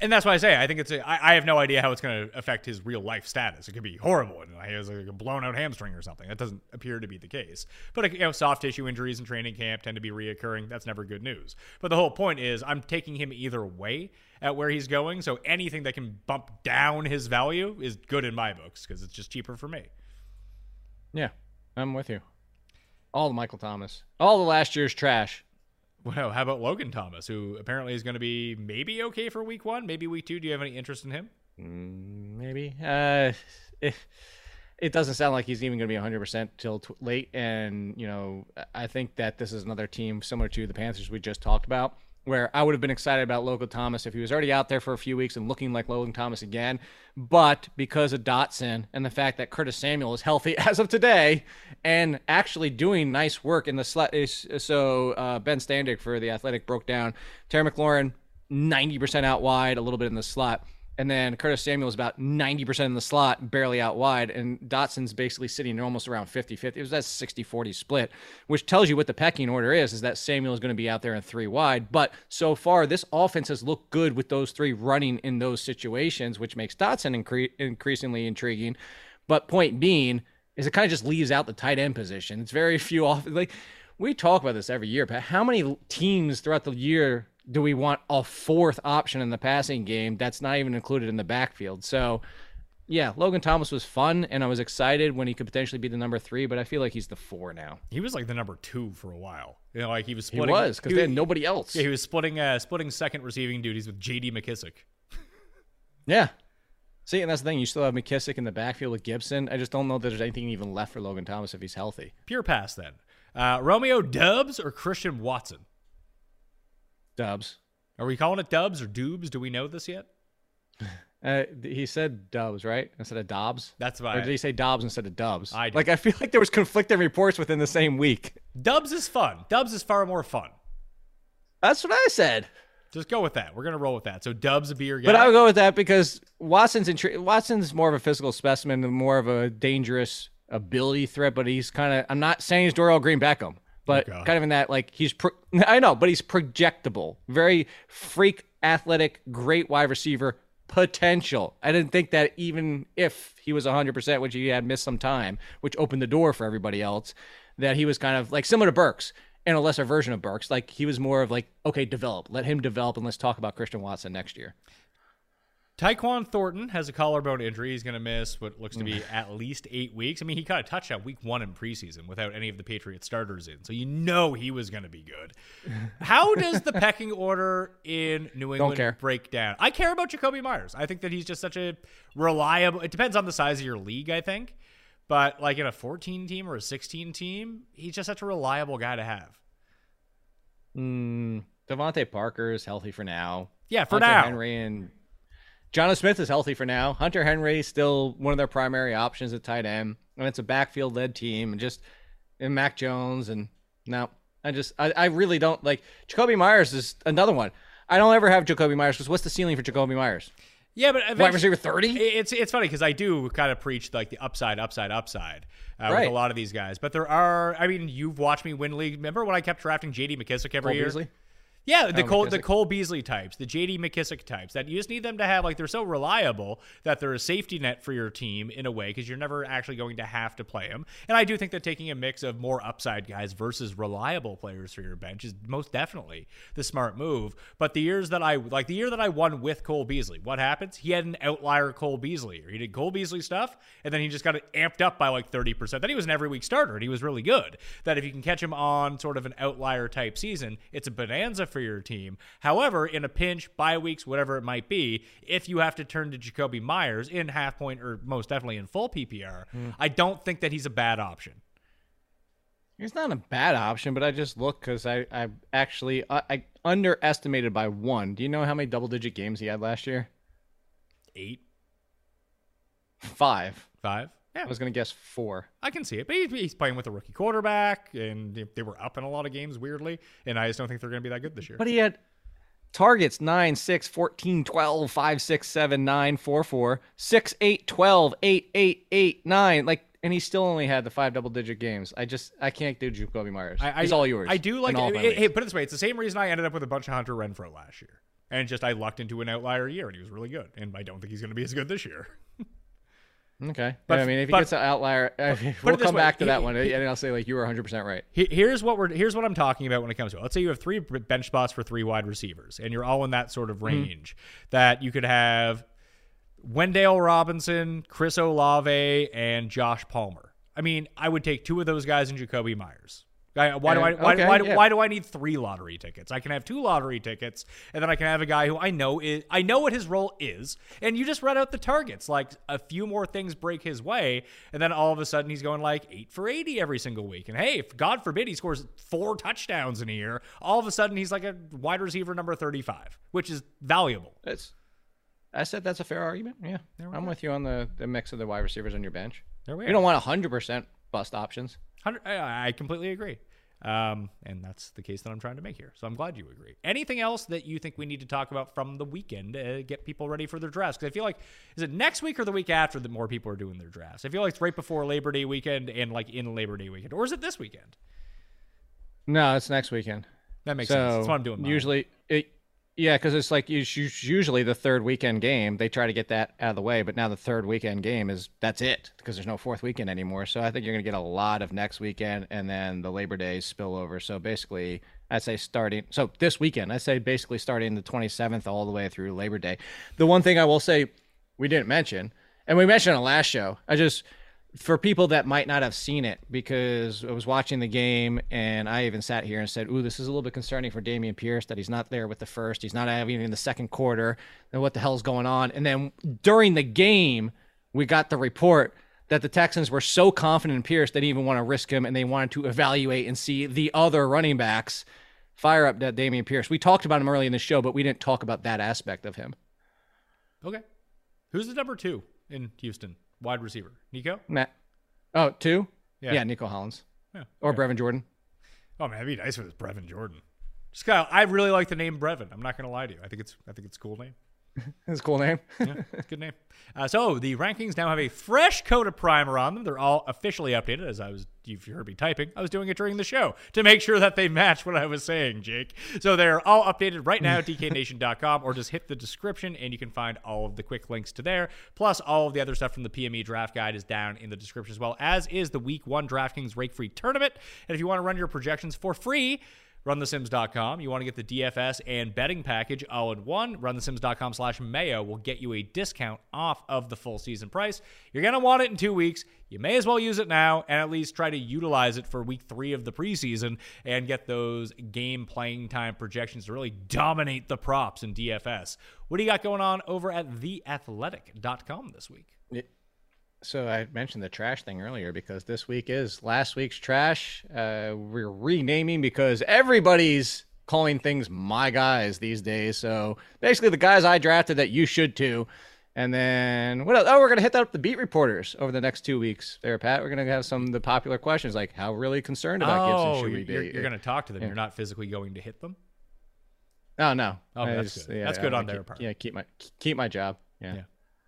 And that's why I say I think it's a. I, I have no idea how it's going to affect his real life status. It could be horrible, and he has like a blown out hamstring or something. That doesn't appear to be the case. But you know, soft tissue injuries in training camp tend to be reoccurring. That's never good news. But the whole point is, I'm taking him either way at where he's going. So anything that can bump down his value is good in my books because it's just cheaper for me. Yeah, I'm with you. All the Michael Thomas. All the last year's trash. Well, how about Logan Thomas, who apparently is going to be maybe okay for week one, maybe week two? Do you have any interest in him? Maybe. Uh, it, it doesn't sound like he's even going to be 100% till t- late. And, you know, I think that this is another team similar to the Panthers we just talked about, where I would have been excited about Logan Thomas if he was already out there for a few weeks and looking like Logan Thomas again. But because of Dotson and the fact that Curtis Samuel is healthy as of today and actually doing nice work in the slot. So uh, Ben Standig for The Athletic broke down Terry McLaurin 90% out wide, a little bit in the slot. And then Curtis Samuel is about 90% in the slot, barely out wide. And Dotson's basically sitting almost around 50 50. It was that 60 40 split, which tells you what the pecking order is, is that Samuel is going to be out there in three wide. But so far, this offense has looked good with those three running in those situations, which makes Dotson incre- increasingly intriguing. But point being, is it kind of just leaves out the tight end position. It's very few off. Like we talk about this every year, but how many teams throughout the year do we want a fourth option in the passing game that's not even included in the backfield? So, yeah, Logan Thomas was fun, and I was excited when he could potentially be the number three, but I feel like he's the four now. He was like the number two for a while. You know, like he was He splitting. was because he- they had nobody else. Yeah, he was splitting uh, splitting second receiving duties with J.D. McKissic. Yeah. See, and that's the thing. You still have McKissic in the backfield with Gibson. I just don't know that there's anything even left for Logan Thomas if he's healthy. Pure pass then. Uh, Romeo Doubs or Christian Watson? Dubs. Are we calling it Dubs or Dubes? Do we know this yet? Uh, he said Dubs, right? Instead of Dobbs. That's Or why did he say Dobbs instead of Dubs? I did. like I feel like there was conflicting reports within the same week. Dubs is fun. Dubs is far more fun. That's what I said. Just go with that. We're gonna roll with that. So Dubs a beer guy. But I would go with that because Watson's intri- Watson's more of a physical specimen and more of a dangerous ability threat. But he's kind of I'm not saying he's Dorial Green Beckham, but kind of in that like he's pro- I know, but he's projectable, very freak athletic, great wide receiver potential. I didn't think that even if he was 100%, which he had missed some time, which opened the door for everybody else, that he was kind of like similar to Burks and a lesser version of Burks. Like he was more of like, okay, develop, let him develop, and let's talk about Christian Watson next year. Tyquan Thornton has a collarbone injury. He's going to miss what looks to Mm. be at least eight weeks. I mean, he caught a touchdown week one in preseason without any of the Patriot starters in, so you know he was going to be good. How does the pecking order in New England break down? I care about Jakobi Meyers. I think that he's just such a reliable. It depends on the size of your league, I think, but like in a 14 team or a 16 team, he's just such a reliable guy to have. Mm, DeVante Parker is healthy for now. Yeah, for Hunter now. Henry and Jonathan Smith is healthy for now. Hunter Henry still one of their primary options at tight end, and it's a backfield led team. And just and Mac Jones and no, I just I, I really don't like Jakobi Meyers is another one. I don't ever have Jakobi Meyers because what's the ceiling for Jakobi Meyers? Yeah, but Wide receiver thirty. It's it's funny because I do kind of preach like the upside, upside, upside uh, with a lot of these guys. But there are, I mean, you've watched me win league. Remember when I kept drafting J.D. McKissic every Cole year? Beasley? Yeah, the Oh, Cole the Cole Beasley types, the J.D. McKissic types. That you just need them to have like they're so reliable that they're a safety net for your team in a way because you're never actually going to have to play them. And I do think that taking a mix of more upside guys versus reliable players for your bench is most definitely the smart move. But the years that I like the year that I won with Cole Beasley, what happens? He had an outlier Cole Beasley. Or he did Cole Beasley stuff, and then he just got it amped up by like 30%. Then he was an every week starter and he was really good. That if you can catch him on sort of an outlier type season, it's a bonanza for your team. However, in a pinch, bye weeks, whatever it might be, if you have to turn to Jakobi Meyers in half point or most definitely in full PPR, I don't think that he's a bad option. He's not a bad option, but I just look because I I actually I, I underestimated by one. Do you know how many double digit games he had last year? Eight, Five. five. Yeah, I was gonna guess four. I can see it, but he's, playing with a rookie quarterback, and they were up in a lot of games weirdly, and I just don't think they're going to be that good this year. But he had targets 9, 6, 14, 12, 5, 6, 7, 9, 4, 4, 6, 8, 12, 8, 8, 8, 9. Like, and he still only had the five double digit games. I just, I can't do Jakobi Meyers. I, He's I- all yours. I do like. Hey, hey, put it this way: it's the same reason I ended up with a bunch of Hunter Renfrow last year, and just I lucked into an outlier year, and he was really good. And I don't think he's going to be as good this year. Okay. But- I mean, if he but- gets an outlier, we'll come way, back to he- that one, and I'll say like you were 100 percent right. Here's what we're here's what I'm talking about when it comes to it. Let's say you have three bench spots for three wide receivers, and you're all in that sort of mm-hmm. range. That you could have Wan'Dale Robinson, Chris Olave, and Josh Palmer. I mean, I would take two of those guys and Jakobi Meyers. I- Why do I why, okay, why, do- yeah. why do I need three lottery tickets? I can have two lottery tickets, and then I can have a guy who I know is I know what his role is, and you just read out the targets. Like a few more things break his way, and then all of a sudden he's going like eight for eighty every single week. And hey, if God forbid he scores four touchdowns in a year, all of a sudden he's like a wide receiver number thirty-five, which is valuable. It's, I said that's a fair argument. Yeah, I'm with you on the, the mix of the wide receivers on your bench. There we You are. don't want 100 percent bust options. I, I completely agree. Um, and that's the case that I'm trying to make here. So I'm glad you agree. Anything else that you think we need to talk about from the weekend to get people ready for their drafts? Because I feel like, is it next week or the week after that more people are doing their drafts? I feel like it's right before Labor Day weekend and like in Labor Day weekend. Or is it this weekend? No, it's next weekend. That makes so sense. That's what I'm doing. Usually, it, yeah, because it's like us- us- usually the third weekend game. They try to get that out of the way, but now the third weekend game is that's it because there's no fourth weekend anymore. So I think you're gonna get a lot of next weekend and then the Labor Day spillover. So basically, I'd say starting so this weekend, I say basically starting the 27th all the way through Labor Day. The one thing I will say we didn't mention, and we mentioned on the last show, I just for people that might not have seen it because I was watching the game and I even sat here and said, "Ooh, this is a little bit concerning for Dameon Pierce that he's not there with the first. He's not having in the second quarter. And what the hell's going on?" And then during the game, we got the report that the Texans were so confident in Pierce they didn't even want to risk him and they wanted to evaluate and see the other running backs fire up that Dameon Pierce. We talked about him early in the show, but we didn't talk about that aspect of him. Okay. Who's the number two in Houston? Wide receiver. Nico? Matt, oh, two, Yeah. yeah, Nico Collins Yeah. or Brevin Jordan. Oh man, that'd be nice if it was Brevin Jordan. Just Kyle, I really like the name Brevin. I'm not gonna lie to you. I think it's I think it's a cool name. That's a cool name. yeah, good name. Uh, so the rankings now have a fresh coat of primer on them. They're all officially updated. As I was, you've heard me typing, I was doing it during the show to make sure that they match what I was saying, Jake. So they're all updated right now at DKNation.com, or just hit the description and you can find all of the quick links to there. Plus, all of the other stuff from the PME Draft Guide is down in the description as well, as is the Week One DraftKings Rake Free Tournament. And if you want to run your projections for free runthesims.com. You want to get the DFS and betting package all in one. Runthesims.com slash mayo will get you a discount off of the full season price. You're going to want it in two weeks. You may as well use it now and at least try to utilize it for week three of the preseason and get those game playing time projections to really dominate the props in DFS. What do you got going on over at theathletic.com this week? So I mentioned the trash thing earlier because this week is last week's trash. Uh, we're renaming because everybody's calling things my guys these days. So basically, the guys I drafted that you should too. And then what else? Oh, we're gonna hit that up the beat reporters over the next two weeks. There, Pat. We're gonna have some of the popular questions like how really concerned about Gibson Oh, should we be? you're, you're going to talk to them. You're not physically going to hit them. Oh no. Oh, I that's just- good. That's good I on keep- their part. Yeah, keep my keep my job. Yeah. Yeah.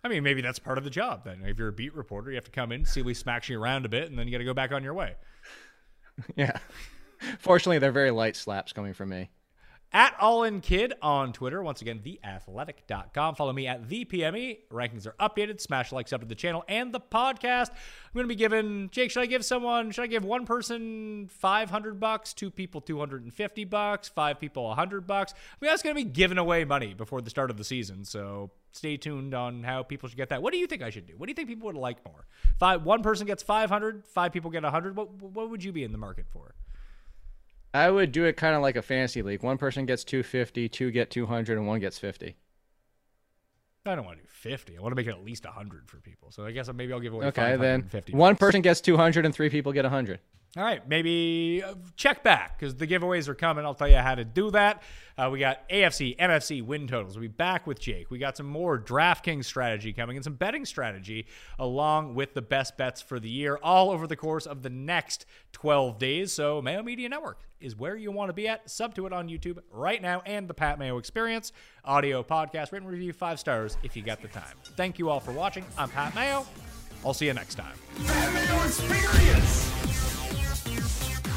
I mean, maybe that's part of the job then. If you're a beat reporter, you have to come in, Ciely smacks you around a bit, and then you got to go back on your way. Yeah. Fortunately, they're very light slaps coming from me. At All In Kid on Twitter. Once again, theathletic.com. Follow me at the PME. Rankings are updated. Smash likes up to the channel and the podcast. I'm going to be giving Jake. Should I give someone? Should I give one person 500 bucks, two people 250 bucks, five people 100 bucks? I mean, that's going to be giving away money before the start of the season. So stay tuned on how people should get that. What do you think I should do? What do you think people would like more? Five. One person gets 500. Five people get 100. What What would you be in the market for? I would do it kind of like a fantasy league. One person gets 250, two get 200, and one gets 50. I don't want to do 50. I want to make it at least 100 for people. So I guess maybe I'll give away Okay, then 50. one bucks. person gets 200 and three people get 100. All right, maybe uh, check back because the giveaways are coming. I'll tell you how to do that. Uh, we got AFC, NFC win totals. We'll be back with Jake. We got some more DraftKings strategy coming and some betting strategy along with the best bets for the year all over the course of the next 12 days. So, Mayo Media Network is where you want to be at. Sub to it on YouTube right now and the Pat Mayo Experience audio podcast, written review, five stars if you got the time. Thank you all for watching. I'm Pat Mayo. I'll see you next time. Pat Mayo Experience.